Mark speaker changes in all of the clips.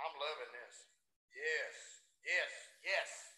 Speaker 1: I'm loving this. Yes, yes, yes.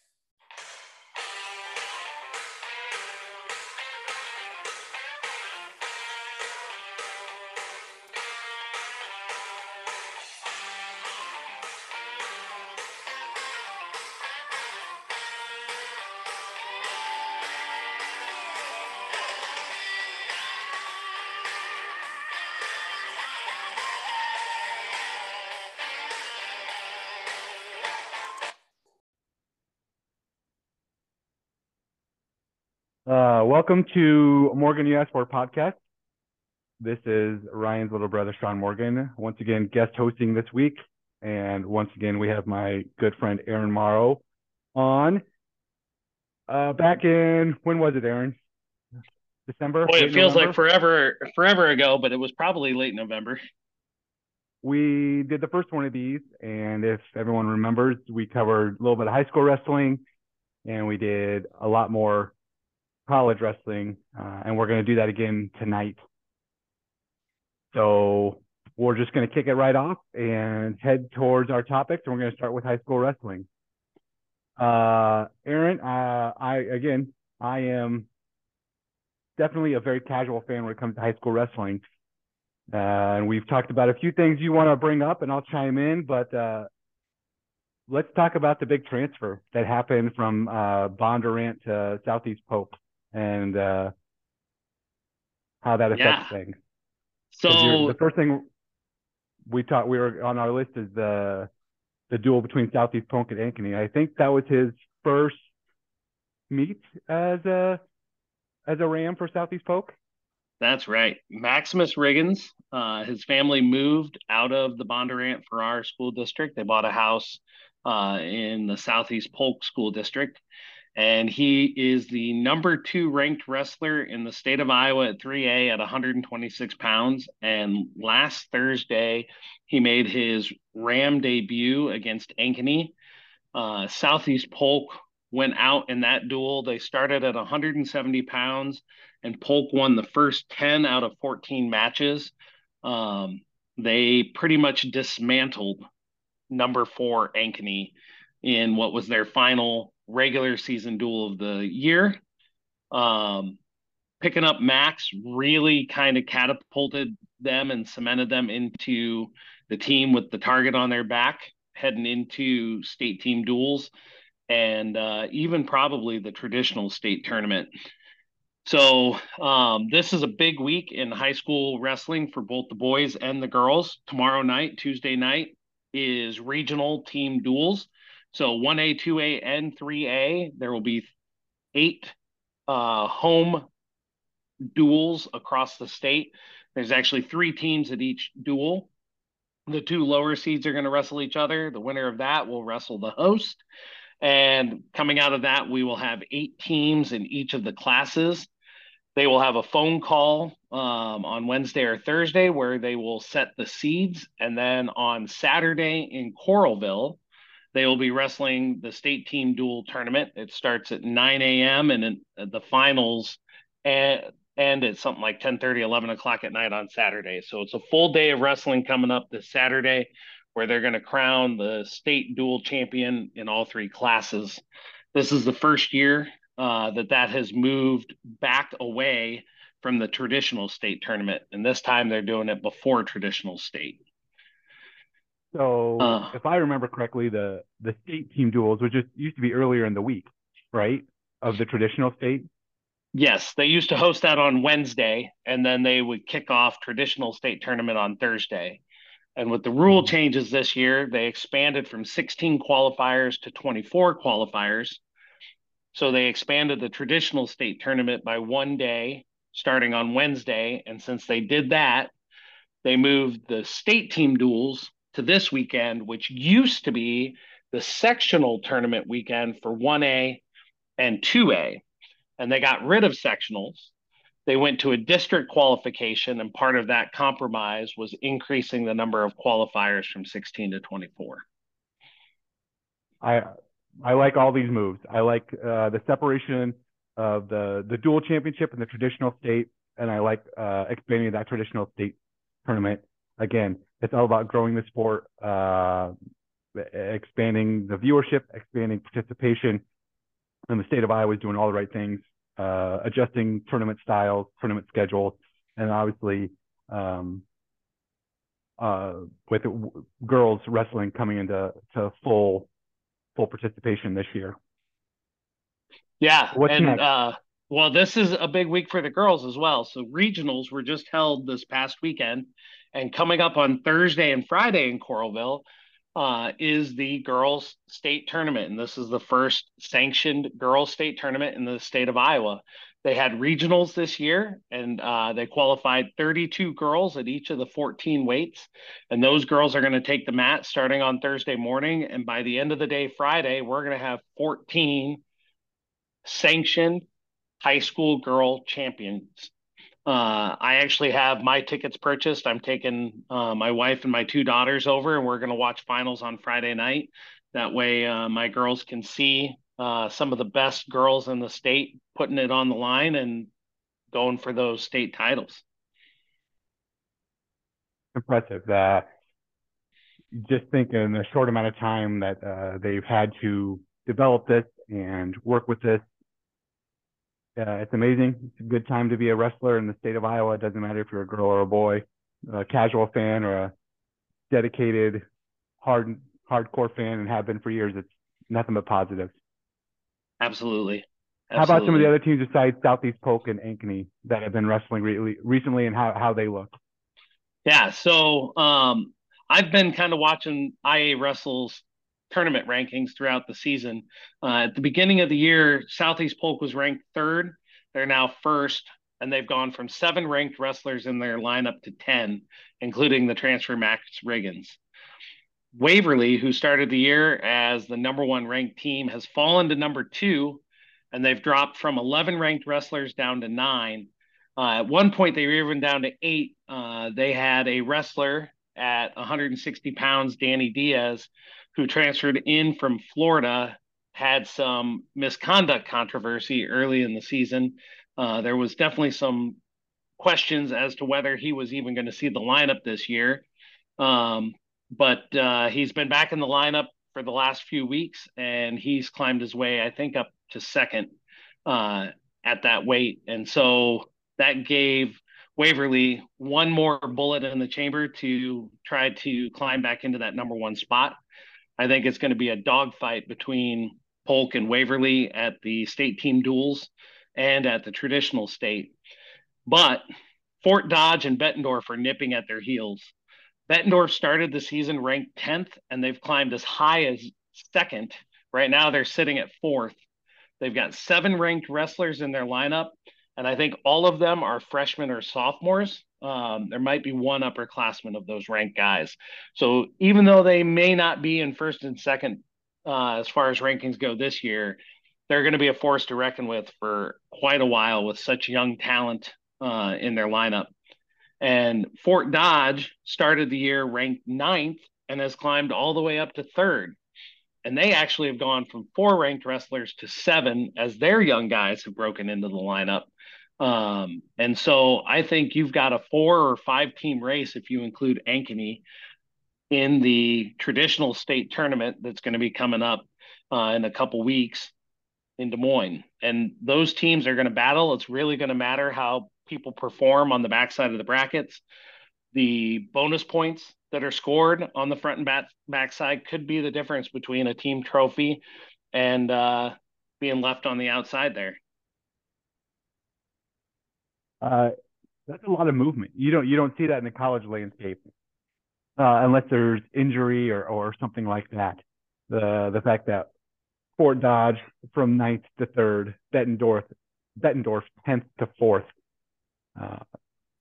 Speaker 2: Welcome to Morgan US Sport Podcast. This is Ryan's little brother, Shawn Morgan, once again guest hosting this week. And once again, we have my good friend Aaron Morrow on. Uh, back in when was it, Aaron? December.
Speaker 3: Boy, it feels
Speaker 2: November?
Speaker 3: like forever, forever ago, but it was probably late November.
Speaker 2: we did the first one of these, and if everyone remembers, we covered a little bit of high school wrestling, and we did a lot more college wrestling, uh, and we're going to do that again tonight. So we're just going to kick it right off and head towards our topics, and we're going to start with high school wrestling. Uh, Aaron, uh, I again, I am definitely a very casual fan when it comes to high school wrestling. Uh, and we've talked about a few things you want to bring up, and I'll chime in. But uh, let's talk about the big transfer that happened from uh, Bondurant to Southeast Polk and uh, how that affects
Speaker 3: Yeah.
Speaker 2: things.
Speaker 3: So
Speaker 2: the first thing we talked, we were on our list is the the duel between Southeast Polk and Ankeny. I think that was his first meet as a as a Ram for Southeast Polk.
Speaker 3: that's right. Maximus Riggins, uh, his family moved out of the Bondurant Farrar school district. They bought a house uh, in the Southeast Polk School District. And he is the number two ranked wrestler in the state of Iowa at 3A at 126 pounds. And last Thursday, he made his Ram debut against Ankeny. Uh, Southeast Polk went out in that duel. They started at 170 pounds, and Polk won the first 10 out of 14 matches. Um, they pretty much dismantled number four Ankeny in what was their final regular season duel of the year. Um, picking up Max really kind of catapulted them and cemented them into the team with the target on their back heading into state team duels and uh, even probably the traditional state tournament. So um, this is a big week in high school wrestling for both the boys and the girls. Tomorrow night, Tuesday night, is regional team duels. So 1A, 2A, and 3A. There will be eight uh, home duels across the state. There's actually three teams at each duel. The two lower seeds are going to wrestle each other. The winner of that will wrestle the host. And coming out of that, we will have eight teams in each of the classes. They will have a phone call um, on Wednesday or Thursday where they will set the seeds. And then on Saturday in Coralville, they will be wrestling the state team dual tournament. It starts at 9 a.m. and then the finals and end at something like 10 30, 11 o'clock at night on Saturday. So it's a full day of wrestling coming up this Saturday where they're going to crown the state dual champion in all three classes. This is the first year uh, that that has moved back away from the traditional state tournament. And this time they're doing it before traditional state.
Speaker 2: So
Speaker 3: Uh.
Speaker 2: if I remember correctly, the the state team duels was just used to be earlier in the week, right? Of the traditional state.
Speaker 3: Yes, they used to host that on Wednesday, and then they would kick off traditional state tournament on Thursday. And with the rule changes this year, they expanded from 16 qualifiers to 24 qualifiers. So they expanded the traditional state tournament by one day starting on Wednesday. And since they did that, they moved the state team duels to this weekend, which used to be the sectional tournament weekend for 1A and 2A. And they got rid of sectionals. They went to a district qualification, and part of that compromise was increasing the number of qualifiers from 16 to 24.
Speaker 2: I I like all these moves. I like uh, the separation of the the dual championship and the traditional state, and I like uh, expanding that traditional state tournament. Again, it's all about growing the sport, uh, expanding the viewership, expanding participation. And the state of Iowa is doing all the right things, uh, adjusting tournament styles, tournament schedules, and obviously um, uh, with girls wrestling coming into to full full participation this year.
Speaker 3: Yeah, What's and uh, well, this is a big week for the girls as well. So regionals were just held this past weekend, and coming up on Thursday and Friday in Coralville uh, is the girls state tournament, and this is the first sanctioned girls state tournament in the state of Iowa. They had regionals this year, and uh, they qualified 32 girls at each of the 14 weights. And those girls are going to take the mat starting on Thursday morning. And by the end of the day, Friday, we're going to have 14 sanctioned high school girl champions. Uh, I actually have my tickets purchased. I'm taking uh, my wife and my two daughters over, and we're going to watch finals on Friday night. That way, uh, my girls can see uh, some of the best girls in the state putting it on the line and going for those state titles.
Speaker 2: Impressive. Just think in a short amount of time that uh, they've had to develop this and work with this. Uh, it's amazing. It's a good time to be a wrestler in the state of Iowa. It doesn't matter if you're a girl or a boy, a casual fan or a dedicated, hard, hardcore fan, and have been for years. It's nothing but positives.
Speaker 3: Absolutely.
Speaker 2: Absolutely. How about some of the other teams besides Southeast Polk and Ankeny that have been wrestling re- recently and how, how they look?
Speaker 3: Yeah, so um, I've been kind of watching IA Wrestle's tournament rankings throughout the season. Uh, at the beginning of the year, Southeast Polk was ranked third. They're now first, and they've gone from seven ranked wrestlers in their lineup to 10, including the transfer Max Riggins. Waverly, who started the year as the number one ranked team, has fallen to number two, and they've dropped from 11 ranked wrestlers down to nine. Uh, at one point, they were even down to eight. Uh, they had a wrestler at 160 pounds, Danny Diaz, who transferred in from Florida, had some misconduct controversy early in the season. Uh, there was definitely some questions as to whether he was even going to see the lineup this year. Um, but uh, he's been back in the lineup for the last few weeks, and he's climbed his way, I think, up to second uh, at that weight, and so that gave Waverly one more bullet in the chamber to try to climb back into that number one spot. I think it's going to be a dogfight between Polk and Waverly at the state team duels and at the traditional state. But Fort Dodge and Bettendorf are nipping at their heels. Bettendorf started the season ranked 10th, and they've climbed as high as second. Right now, they're sitting at fourth. They've got seven ranked wrestlers in their lineup, and I think all of them are freshmen or sophomores. Um, there might be one upperclassman of those ranked guys. So even though they may not be in first and second uh, as far as rankings go this year, they're going to be a force to reckon with for quite a while with such young talent uh, in their lineup. And Fort Dodge started the year ranked ninth and has climbed all the way up to third. And they actually have gone from four ranked wrestlers to seven as their young guys have broken into the lineup. Um, and so I think you've got a four or five team race if you include Ankeny in the traditional state tournament that's going to be coming up uh, in a couple weeks in Des Moines. And those teams are going to battle. It's really going to matter how people perform on the backside of the brackets. The bonus points that are scored on the front and back backside could be the difference between a team trophy and uh, being left on the outside there.
Speaker 2: Uh, that's a lot of movement. You don't you don't see that in the college landscape uh, unless there's injury or or something like that. The the fact that Fort Dodge from ninth to third, Bettendorf Bettendorf tenth to fourth uh,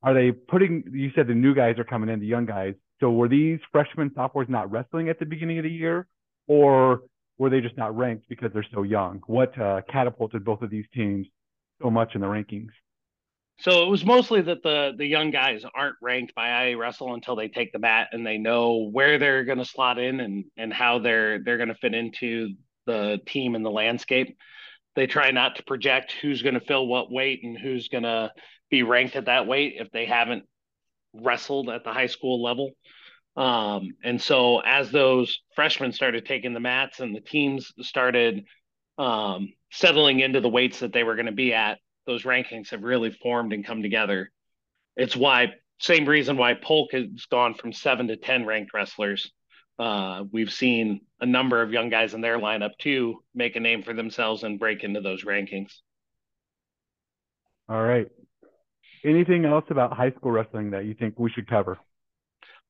Speaker 2: are they putting? You said the new guys are coming in, the young guys. So were these freshmen, sophomores not wrestling at the beginning of the year, or were they just not ranked because they're so young? What uh, catapulted both of these teams so much in the rankings?
Speaker 3: So it was mostly that the the young guys aren't ranked by IA Wrestle until they take the mat and they know where they're going to slot in and and how they're they're going to fit into the team and the landscape. They try not to project who's going to fill what weight and who's going to be ranked at that weight if they haven't wrestled at the high school level. Um, and so as those freshmen started taking the mats and the teams started um, settling into the weights that they were going to be at, those rankings have really formed and come together. It's why same reason why Polk has gone from seven to ten ranked wrestlers. Uh, we've seen a number of young guys in their lineup too make a name for themselves and break into those rankings.
Speaker 2: All right. Anything else about high school wrestling that you think we should cover?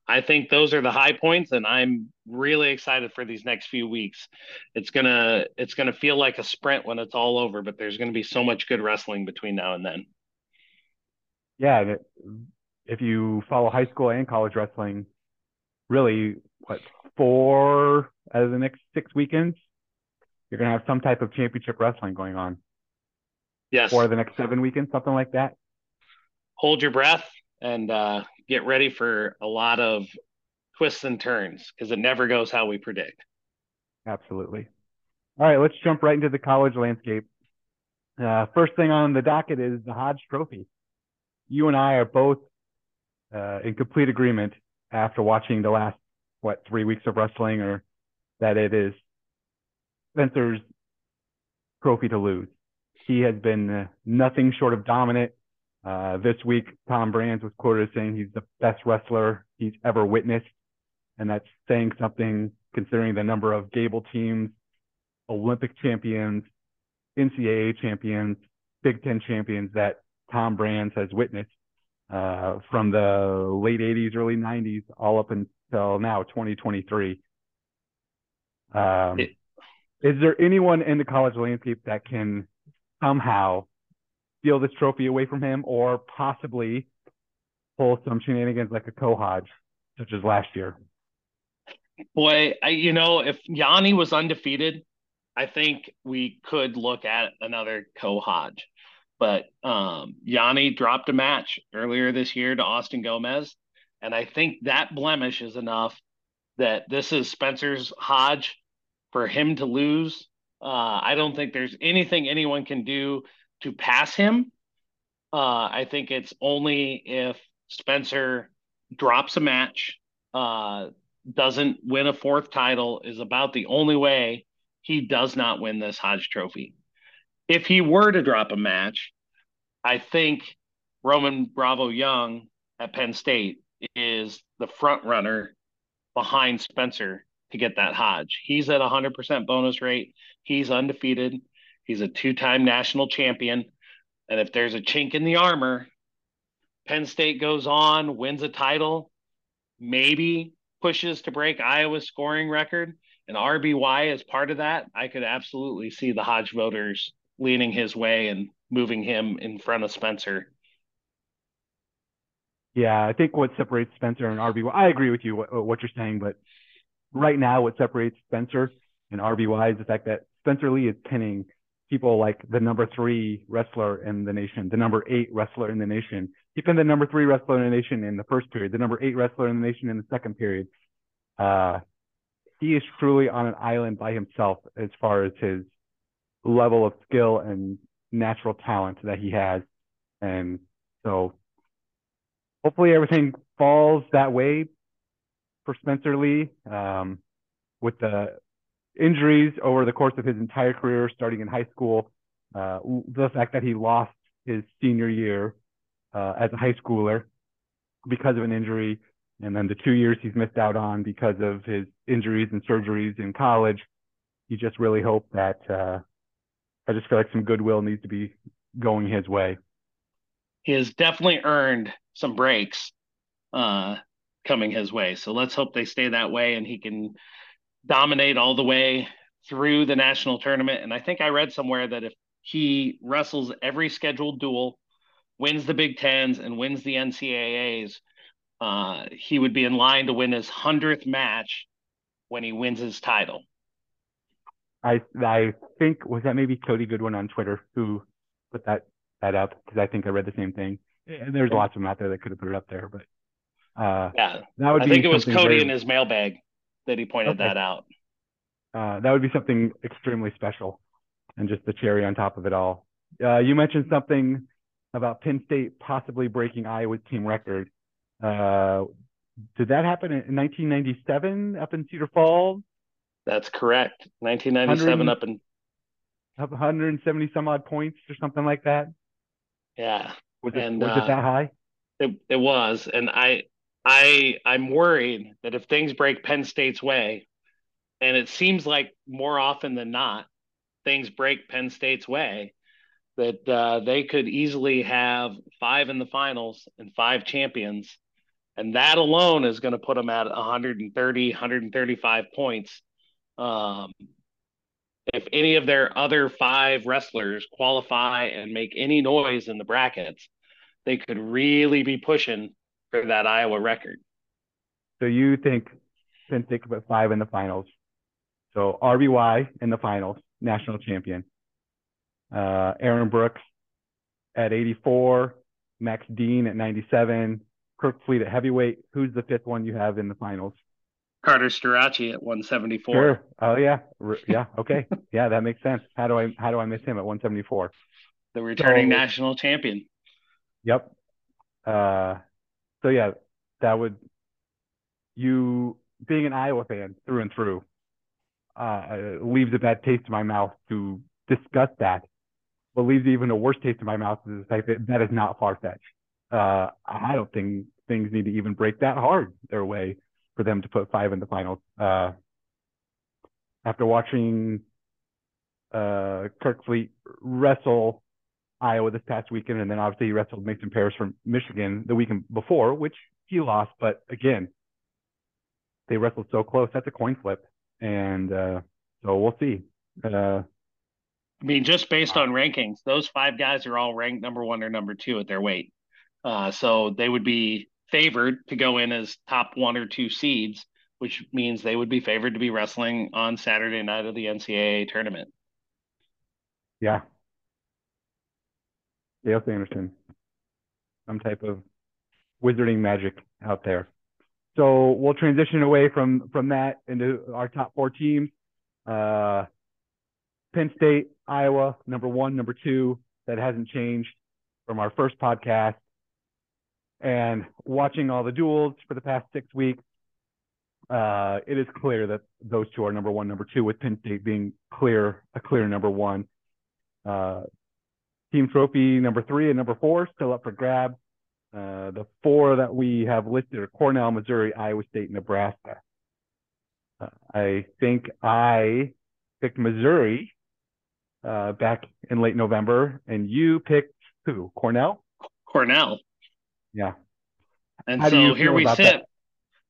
Speaker 3: I think those are the high points, and I'm really excited for these next few weeks. It's gonna it's gonna feel like a sprint when it's all over, but there's gonna be so much good wrestling between now and then.
Speaker 2: Yeah, if you follow high school and college wrestling, really, what four out of the next six weekends, you're gonna have some type of championship wrestling going on.
Speaker 3: Yes.
Speaker 2: For the next seven weekends, something like that.
Speaker 3: Hold your breath and uh, get ready for a lot of twists and turns because it never goes how we predict.
Speaker 2: Absolutely. All right, let's jump right into the college landscape. Uh, first thing on the docket is the Hodge Trophy. You and I are both uh, in complete agreement after watching the last what three weeks of wrestling, or that it is Spencer's trophy to lose. He has been uh, nothing short of dominant. Uh, this week, Tom Brands was quoted as saying he's the best wrestler he's ever witnessed. And that's saying something considering the number of Gable teams, Olympic champions, NCAA champions, Big Ten champions that Tom Brands has witnessed uh, from the late 80s, early 90s, all up until now, 2023. Um, it, is there anyone in the college landscape that can somehow steal this trophy away from him or possibly pull some shenanigans like a Kohaj, such as last year?
Speaker 3: Boy, I, you know, if Yianni was undefeated, I think we could look at another Kohaj. But um, Yianni dropped a match earlier this year to Austin Gomez. And I think that blemish is enough that this is Spencer's Hodge for him to lose. Uh, I don't think there's anything anyone can do to pass him. Uh, I think it's only if Spencer drops a match, uh, doesn't win a fourth title, is about the only way he does not win this Hodge Trophy. If he were to drop a match, I think Roman Bravo Young at Penn State is the front runner behind Spencer to get that Hodge. He's at 100% bonus rate. He's undefeated. He's a two time national champion. And if there's a chink in the armor, Penn State goes on, wins a title, maybe pushes to break Iowa's scoring record, and RBY is part of that. I could absolutely see the Hodge voters leaning his way and moving him in front of Spencer.
Speaker 2: Yeah, I think what separates Spencer and RBY, I agree with you what, what you're saying, but right now what separates Spencer and RBY is the fact that Spencer Lee is pinning people like the number three wrestler in the nation, the number eight wrestler in the nation. He pinned the number three wrestler in the nation in the first period, the number eight wrestler in the nation in the second period. Uh, he is truly on an island by himself as far as his level of skill and natural talent that he has. And so hopefully everything falls that way for Spencer Lee. Um, with the injuries over the course of his entire career, starting in high school. Uh, the fact that he lost his senior year uh, as a high schooler because of an injury, and then the two years he's missed out on because of his injuries and surgeries in college. You just really hope that uh, I just feel like some goodwill needs to be going his way.
Speaker 3: He has definitely earned some breaks uh, coming his way. So let's hope they stay that way and he can dominate all the way through the national tournament. And I think I read somewhere that if he wrestles every scheduled duel, wins the Big Tens, and wins the NCAAs, uh, he would be in line to win his hundredth match when he wins his title.
Speaker 2: I I think was that maybe Cody Goodwin on Twitter who put that that up because I think I read the same thing. And there's lots of them out there that could have put it up there, but uh,
Speaker 3: yeah, that would I think it was Cody very... in his mailbag that he pointed okay. that out.
Speaker 2: Uh, that would be something extremely special and just the cherry on top of it all. Uh, you mentioned something about Penn State possibly breaking Iowa's team record. Uh, did that happen in 1997 up in Cedar Falls?
Speaker 3: That's correct. 1997 up in
Speaker 2: 170 some odd points or something like that.
Speaker 3: Yeah.
Speaker 2: Was it, and, was uh, it that high?
Speaker 3: It it was, and I I I'm worried that if things break Penn State's way, and it seems like more often than not, things break Penn State's way, that uh, they could easily have five in the finals and five champions. And that alone is going to put them at 130, 135 points. Um, if any of their other five wrestlers qualify and make any noise in the brackets, they could really be pushing for that Iowa record.
Speaker 2: So you think Penn State could put five in the finals? So RBY in the finals, national champion. Uh, Aaron Brooks at 84, Max Dean at 97, Kerkvliet at heavyweight. Who's the fifth one you have in the finals?
Speaker 3: Carter Starocci at 174.
Speaker 2: Sure. Oh yeah. Yeah. Okay. yeah, that makes sense. How do I how do I miss him at 174?
Speaker 3: The returning so, national champion.
Speaker 2: Yep. Uh, so yeah, that would you being an Iowa fan through and through uh, leaves a bad taste in my mouth to discuss that. What leaves even a worse taste in my mouth is the fact that that is not far fetched. Uh, I don't think things need to even break that hard their way for them to put five in the final. Uh, after watching uh, Kerkvliet wrestle Iowa this past weekend, and then obviously he wrestled Mason Parris from Michigan the weekend before, which he lost. But again, they wrestled so close. That's a coin flip, and uh, so we'll see. Uh,
Speaker 3: I mean, just based on rankings, those five guys are all ranked number one or number two at their weight. Uh, so they would be favored to go in as top one or two seeds, which means they would be favored to be wrestling on Saturday night of the NCAA tournament.
Speaker 2: Yeah. Cael Sanderson. Some type of wizarding magic out there. So we'll transition away from from that into our top four teams. Uh, Penn State, Iowa, number one, number two. That hasn't changed from our first podcast and watching all the duels for the past six weeks, uh, it is clear that those two are number one, number two, with Penn State being clear, a clear number one. Uh, team trophy number three and number four still up for grabs. Uh, the four that we have listed are Cornell, Missouri, Iowa State, Nebraska. Uh, I think I picked Missouri uh, back in late November, and you picked who? Cornell.
Speaker 3: Cornell.
Speaker 2: Yeah.
Speaker 3: And How so here we sit that?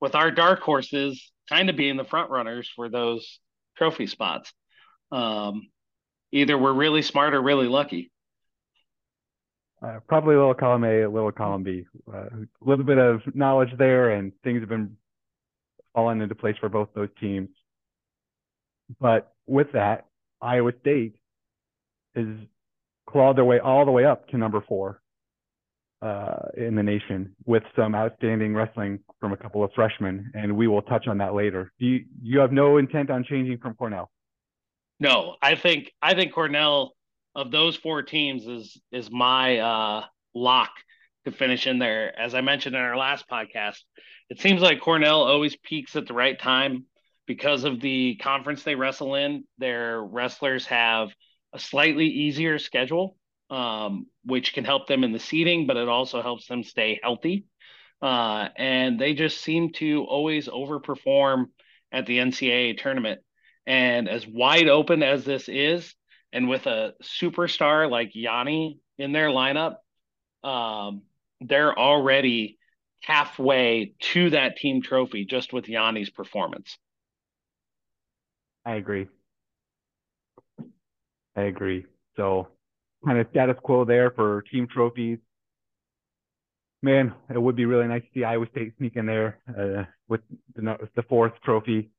Speaker 3: with our dark horses kind of being the front runners for those trophy spots. Um, either we're really smart or really lucky.
Speaker 2: Uh, probably a little column A, a little column B. A Uh, little bit of knowledge there, and things have been falling into place for both those teams. But with that, Iowa State is clawed their way all the way up to number four uh, in the nation with some outstanding wrestling from a couple of freshmen, and we will touch on that later. Do you you have no intent on changing from Cornell?
Speaker 3: No, I think I think Cornell of those four teams is is my uh, lock to finish in there. As I mentioned in our last podcast, it seems like Cornell always peaks at the right time because of the conference they wrestle in. Their wrestlers have a slightly easier schedule um, which can help them in the seating, but it also helps them stay healthy. Uh, and they just seem to always overperform at the NCAA tournament. And as wide open as this is, and with a superstar like Yianni in their lineup, um, they're already halfway to that team trophy just with Yianni's performance.
Speaker 2: I agree. I agree. So kind of status quo there for team trophies. Man, it would be really nice to see Iowa State sneak in there uh, with the, the fourth trophy.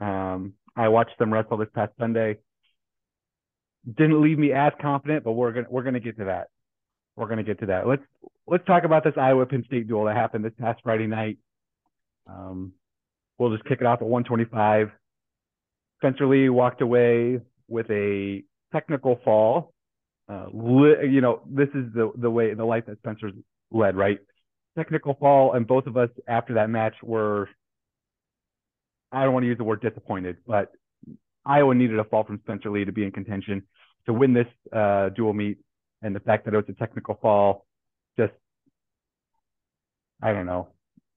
Speaker 2: Um, I watched them wrestle this past Sunday. Didn't leave me as confident, but we're gonna we're gonna get to that. We're gonna get to that. Let's let's talk about this Iowa Penn State duel that happened this past Friday night. Um, we'll just kick it off at 125. Spencer Lee walked away with a technical fall uh, li- you know, this is the the way the life that Spencer's led, right? technical fall, and both of us after that match were. I don't want to use the word disappointed, but Iowa needed a fall from Spencer Lee to be in contention to win this uh, dual meet, and the fact that it was a technical fall, just I don't know,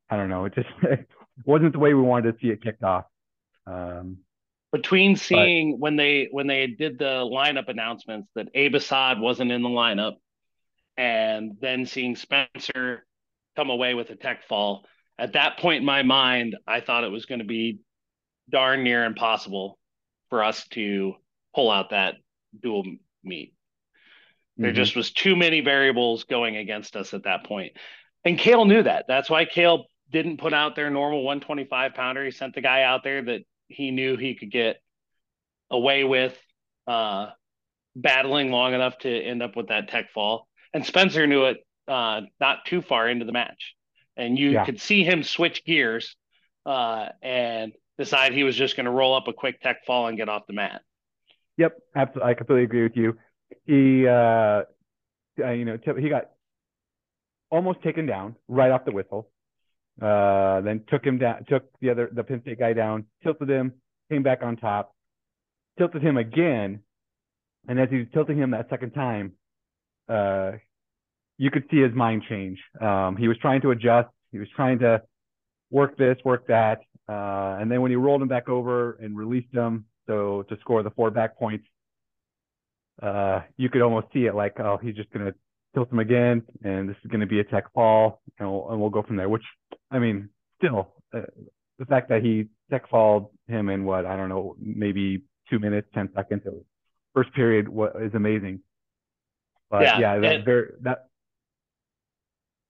Speaker 2: I don't know. It just it wasn't the way we wanted to see it kicked off. Um,
Speaker 3: Between seeing but, when they when they did the lineup announcements that Abe Assad wasn't in the lineup, and then seeing Spencer come away with a tech fall, at that point in my mind, I thought it was going to be darn near impossible for us to pull out that dual meet. There mm-hmm. just was too many variables going against us at that point. And Cael knew that. That's why Cael didn't put out their normal 125 pounder. He sent the guy out there that he knew he could get away with uh, battling long enough to end up with that tech fall. And Spencer knew it uh, not too far into the match. And you yeah. could see him switch gears uh, and decide he was just going to roll up a quick tech fall and get off the mat.
Speaker 2: Yep, absolutely. I completely agree with you. He, uh, you know, he got almost taken down right off the whistle. Uh, then took him down, took the other the Penn State guy down, tilted him, came back on top, tilted him again, and as he was tilting him that second time, uh, you could see his mind change. Um, he was trying to adjust. He was trying to work this, work that, uh, and then when he rolled him back over and released him, so to score the four back points, uh, you could almost see it like, oh, he's just gonna tilt him again, and this is gonna be a tech fall, and we'll, and we'll go from there. Which, I mean, still, uh, the fact that he tech falled him in what I don't know, maybe two minutes, ten seconds, first period is amazing. But yeah, yeah that, very, that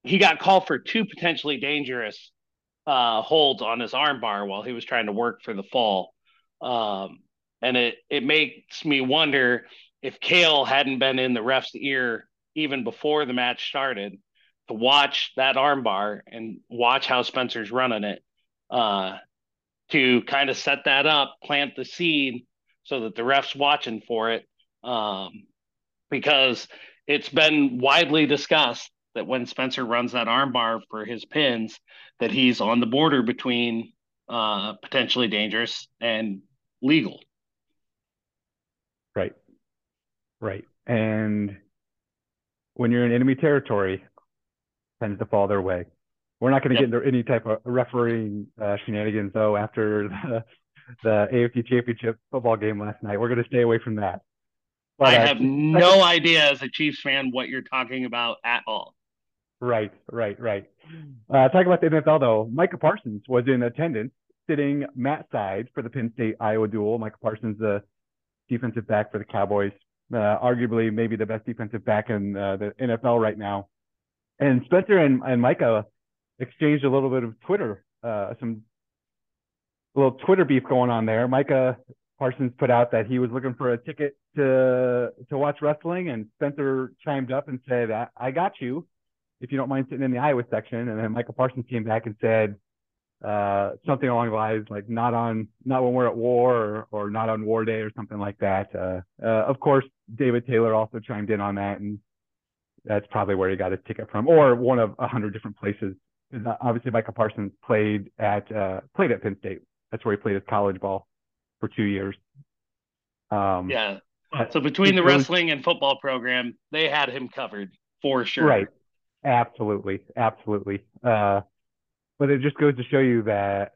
Speaker 3: he got called for two potentially dangerous uh, holds on his armbar while he was trying to work for the fall. Um, and it it makes me wonder if Cael hadn't been in the ref's ear even before the match started to watch that armbar and watch how Spencer's running it uh, to kind of set that up, plant the seed so that the ref's watching for it. Um, because it's been widely discussed that when Spencer runs that armbar for his pins, that he's on the border between uh, potentially dangerous and legal.
Speaker 2: Right. Right. And when you're in enemy territory, tends to fall their way. We're not going to yep. get into any type of refereeing uh, shenanigans though after the, the AFC Championship football game last night. We're going to stay away from that.
Speaker 3: But, I uh, have no idea as a Chiefs fan what you're talking about at all.
Speaker 2: Right, right, right. Uh, talking about the NFL though, Micah Parsons was in attendance, sitting mat side for the Penn State Iowa duel. Micah Parsons, the defensive back for the Cowboys, uh, arguably maybe the best defensive back in uh, the NFL right now. And Spencer and, and Micah exchanged a little bit of Twitter, uh, some little Twitter beef going on there. Micah Parsons put out that he was looking for a ticket to to watch wrestling, and Spencer chimed up and said, "I, I got you." If you don't mind sitting in the Iowa section. And then Michael Parsons came back and said uh, something along the lines like not on not when we're at war or, or not on war day or something like that. Uh, uh, of course, David Taylor also chimed in on that, and that's probably where he got his ticket from, or one of a hundred different places. Obviously, Michael Parsons played at uh, played at Penn State. That's where he played his college ball for two years.
Speaker 3: Um, yeah. So between the wrestling and football program, they had him covered for sure.
Speaker 2: Right. Absolutely, absolutely. Uh, but it just goes to show you that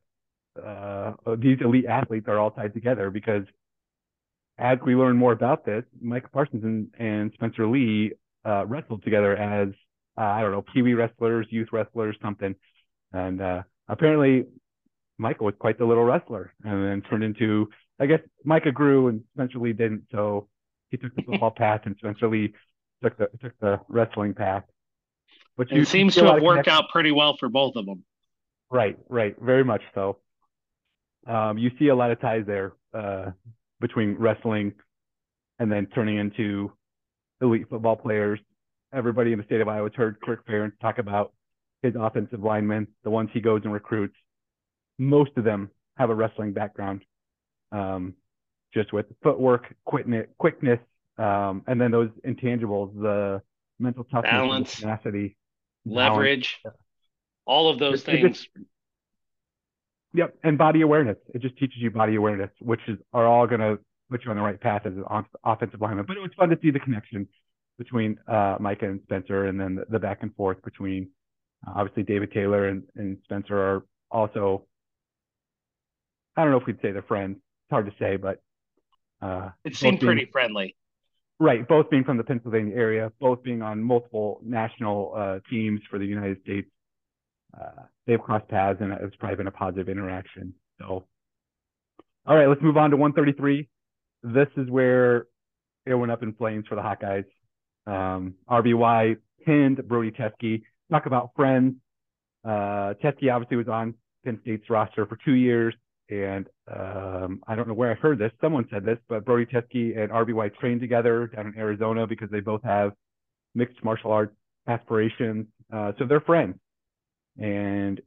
Speaker 2: uh, these elite athletes are all tied together because as we learn more about this, Mike Parsons and, and Spencer Lee uh, wrestled together as uh, I don't know Pee Wee wrestlers, youth wrestlers, something, and uh, apparently Michael was quite the little wrestler, and then turned into I guess Micah grew and Spencer Lee didn't, so he took the football path and Spencer Lee took the took the wrestling path.
Speaker 3: But it seems to have worked out pretty well for both of them.
Speaker 2: Right, right, very much so. Um, you see a lot of ties there uh, between wrestling and then turning into elite football players. Everybody in the state of Iowa has heard Kirk Ferentz talk about his offensive linemen, the ones he goes and recruits. Most of them have a wrestling background, um, just with footwork, quickness, quickness, um, and then those intangibles, the mental toughness, tenacity,
Speaker 3: leverage. all of those
Speaker 2: It- it
Speaker 3: things.
Speaker 2: just- Yep, and body awareness. It just teaches you body awareness, which is are all going to put you on the right path as an offensive lineman. But it was fun to see the connection between uh, Micah and Spencer, and then the, the back and forth between uh, obviously David Taylor and, and Spencer are also. I don't know if we'd say they're friends. It's hard to say, but uh,
Speaker 3: it seemed pretty friendly.
Speaker 2: Right, both being from the Pennsylvania area, both being on multiple national uh, teams for the United States. Uh, they've crossed paths, and it's probably been a positive interaction. So, all right, let's move on to 133. This is where it went up in flames for the Hawkeyes. Um, RBY pinned Brody Teske. Talk about friends. Uh, Teske obviously was on Penn State's roster for two years. And um, I don't know where I heard this. Someone said this, but Brody Teske and RBY trained together down in Arizona because they both have mixed martial arts aspirations. Uh, so they're friends. And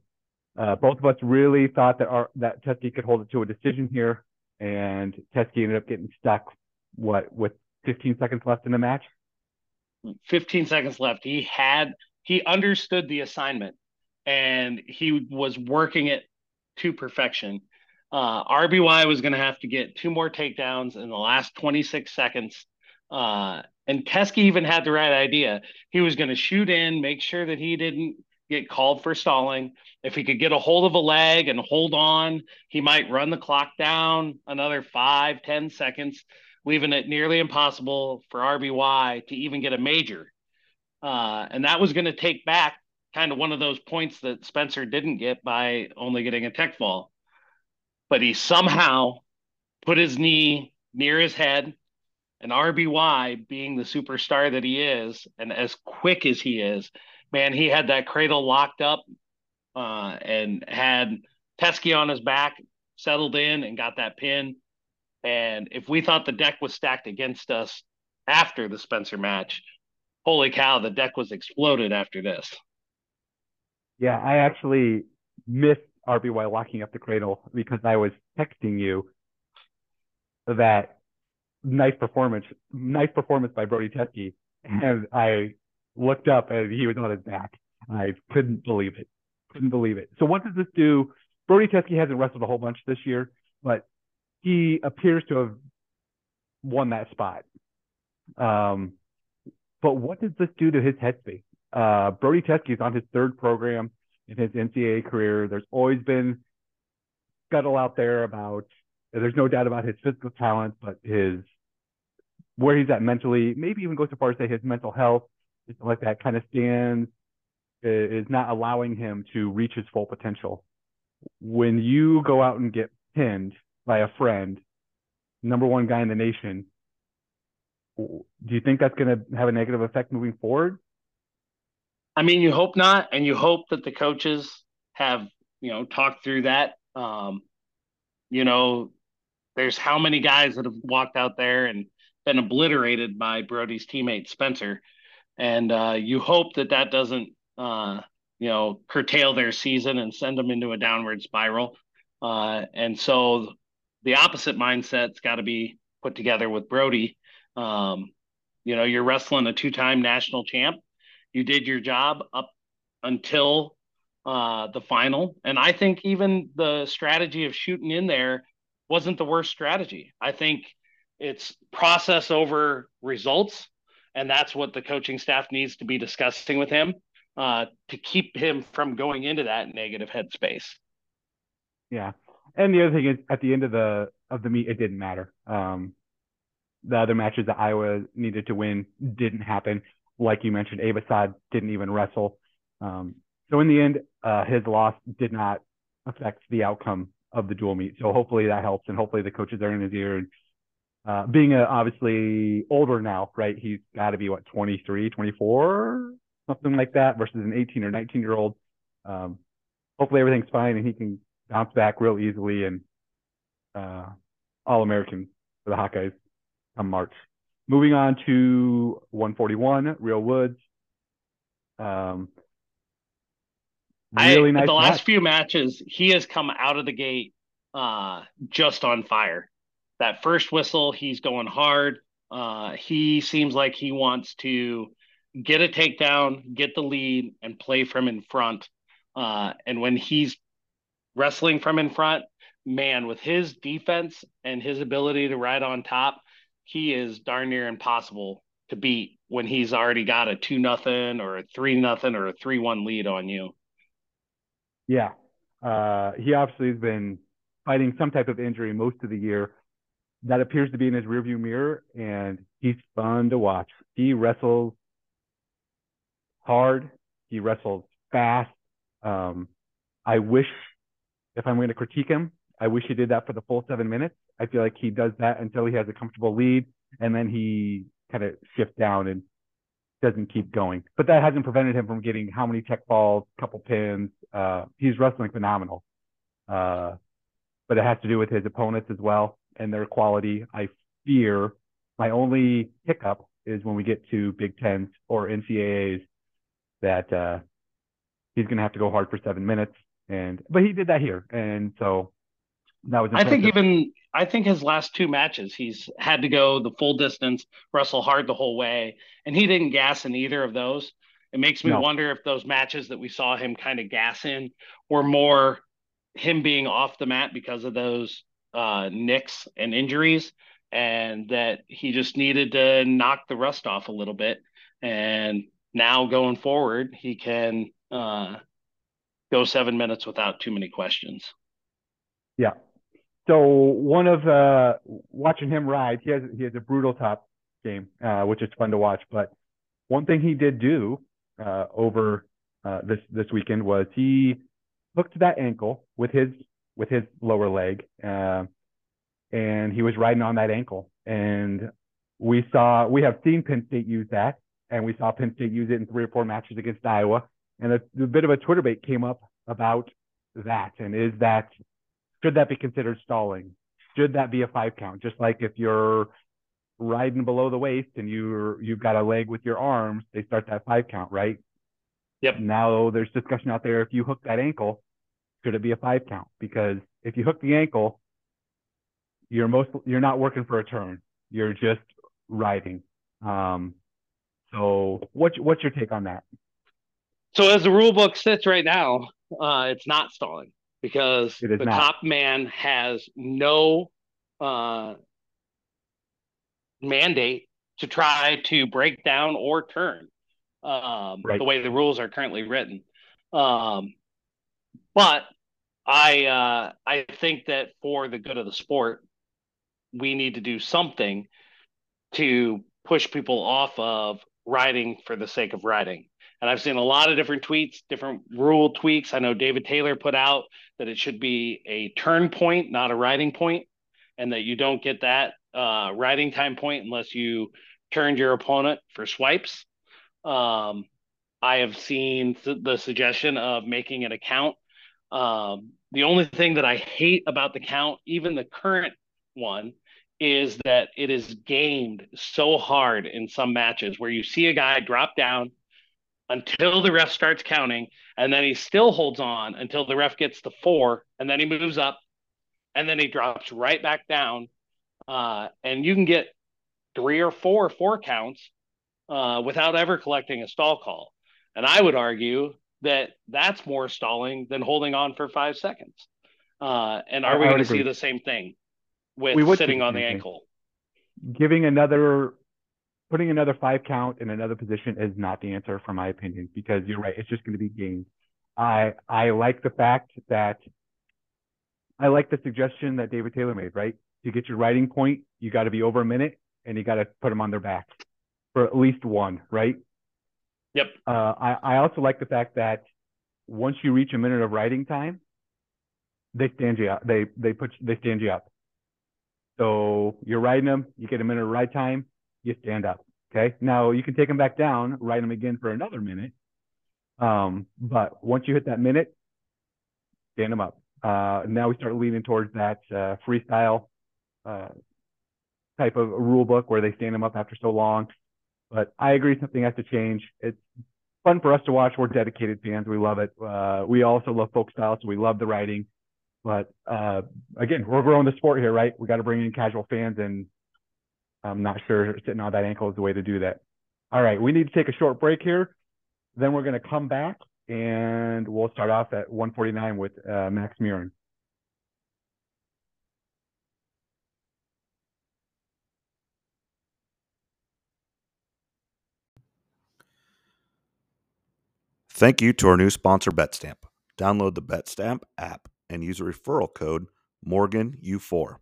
Speaker 2: uh, both of us really thought that our, that Teske could hold it to a decision here. And Teske ended up getting stuck, what, with 15 seconds left in the match?
Speaker 3: 15 seconds left. He had he understood the assignment and he was working it to perfection. Uh, RBY was going to have to get two more takedowns in the last 26 seconds. Uh, and Teske even had the right idea. He was going to shoot in, make sure that he didn't get called for stalling. If he could get a hold of a leg and hold on, he might run the clock down another five, ten seconds, leaving it nearly impossible for RBY to even get a major. Uh, and that was going to take back kind of one of those points that Spencer didn't get by only getting a tech fall. But he somehow put his knee near his head. And RBY, being the superstar that he is, and as quick as he is, man, he had that cradle locked up uh, and had Teske on his back, settled in, and got that pin. And if we thought the deck was stacked against us after the Spencer match, holy cow, the deck was exploded after this.
Speaker 2: Yeah, I actually missed RBY locking up the cradle because I was texting you that nice performance, nice performance by Brody Teske, and I looked up and he was on his back. I couldn't believe it. Couldn't believe it. So what does this do? Brody Teske hasn't wrestled a whole bunch this year, but he appears to have won that spot. Um, but what does this do to his headspace? Uh, Brody Teske is on his third program in his NCAA career. There's always been scuttle out there about. There's no doubt about his physical talent, but his where he's at mentally, maybe even go so far as say his mental health, like that, kind of stands is not allowing him to reach his full potential. When you go out and get pinned by a friend, number one guy in the nation, do you think that's going to have a negative effect moving forward?
Speaker 3: I mean, you hope not, and you hope that the coaches have, you know, talked through that. Um, you know, there's how many guys that have walked out there and been obliterated by Brody's teammate Spencer, and uh, you hope that that doesn't, uh, you know, curtail their season and send them into a downward spiral. Uh, and so, the opposite mindset's got to be put together with Brody. Um, you know, you're wrestling a two-time national champ you did your job up until uh, the final. And I think even the strategy of shooting in there wasn't the worst strategy. I think it's process over results. And that's what the coaching staff needs to be discussing with him uh, to keep him from going into that negative headspace.
Speaker 2: Yeah. And the other thing is at the end of the of the meet, it didn't matter. Um, the other matches that Iowa needed to win didn't happen like you mentioned, Abe Assad didn't even wrestle. Um, so in the end, uh, his loss did not affect the outcome of the dual meet. So hopefully that helps, and hopefully the coaches are in his ear. And uh, being a, obviously older now, right? He's got to be what 23, 24, something like that, versus an 18 or 19 year old. Um, hopefully everything's fine and he can bounce back real easily and uh, all American for the Hawkeyes come March. Moving on to 141, Real Woods. Um,
Speaker 3: really I, nice. The match. last few matches, he has come out of the gate uh, just on fire. That first whistle, he's going hard. Uh, he seems like he wants to get a takedown, get the lead, and play from in front. Uh, and when he's wrestling from in front, man, with his defense and his ability to ride on top, he is darn near impossible to beat when he's already got a two nothing or a three nothing or a three one lead on you.
Speaker 2: Yeah. Uh, he obviously has been fighting some type of injury most of the year. That appears to be in his rearview mirror, and he's fun to watch. He wrestles hard. He wrestles fast. Um, I wish, if I'm going to critique him, I wish he did that for the full seven minutes. I feel like he does that until he has a comfortable lead, and then he kind of shifts down and doesn't keep going. But that hasn't prevented him from getting how many tech falls, couple pins. Uh, he's wrestling phenomenal. Uh, but it has to do with his opponents as well and their quality. I fear my only hiccup is when we get to Big Tens or NCAAs that uh, he's going to have to go hard for seven minutes. And but he did that here, and so that was.
Speaker 3: Impressive. I think even I think his last two matches, he's had to go the full distance, wrestle hard the whole way, and he didn't gas in either of those. It makes me no. wonder if those matches that we saw him kind of gas in were more him being off the mat because of those uh, nicks and injuries, and that he just needed to knock the rust off a little bit. And now going forward, he can uh, go seven minutes without too many questions.
Speaker 2: Yeah, so one of uh, watching him ride, he has he has a brutal top game, uh, which is fun to watch. But one thing he did do uh, over uh, this this weekend was he hooked that ankle with his with his lower leg, uh, and he was riding on that ankle. And we saw we have seen Penn State use that, and we saw Penn State use it in three or four matches against Iowa. And a, a bit of a Twitter bait came up about that, and is that should that be considered stalling? Should that be a five count? Just like if you're riding below the waist and you're you've got a leg with your arms, they start that five count, right?
Speaker 3: Yep.
Speaker 2: Now there's discussion out there if you hook that ankle, should it be a five count? Because if you hook the ankle, you're most you're not working for a turn. You're just riding. Um, so what's what's your take on that?
Speaker 3: So as the rule book sits right now, uh, it's not stalling because the not. top man has no uh, mandate to try to break down or turn um, right. the way the rules are currently written. Um, but I uh, I think that for the good of the sport, we need to do something to push people off of riding for the sake of riding. And I've seen a lot of different tweets, different rule tweaks. I know David Taylor put out that it should be a turn point, not a riding point, and that you don't get that uh, riding time point unless you turned your opponent for swipes. Um, I have seen th- the suggestion of making an account. Um, the only thing that I hate about the count, even the current one, is that it is gamed so hard in some matches where you see a guy drop down until the ref starts counting, and then he still holds on until the ref gets to four, and then he moves up, and then he drops right back down. Uh, and you can get three or four four counts uh, without ever collecting a stall call. And I would argue that that's more stalling than holding on for five seconds. Uh, and are we going to see the same thing with sitting on the ankle?
Speaker 2: Giving another putting another five count in another position is not the answer, from my opinion, because you're right. It's just going to be games. I I like the fact that I like the suggestion that David Taylor made. Right, to get your riding point, you got to be over a minute, and you got to put them on their back for at least one. Right.
Speaker 3: Yep.
Speaker 2: Uh, I I also like the fact that once you reach a minute of riding time, they stand you up. They they put they stand you up. So you're riding them, you get a minute of ride time, you stand up. Okay. Now you can take them back down, ride them again for another minute. Um, but once you hit that minute, stand them up. Uh, now we start leaning towards that uh, freestyle uh, type of rule book where they stand them up after so long. But I agree something has to change. It's fun for us to watch. We're dedicated fans. We love it. Uh, we also love folk style, so we love the writing. But uh, again, we're growing the sport here, right? We got to bring in casual fans, and I'm not sure sitting on that ankle is the way to do that. All right, we need to take a short break here. Then we're going to come back and we'll start off at 149 with uh, Max Murin.
Speaker 4: Thank you to our new sponsor, BetStamp. Download the BetStamp app and use a referral code MorganU4.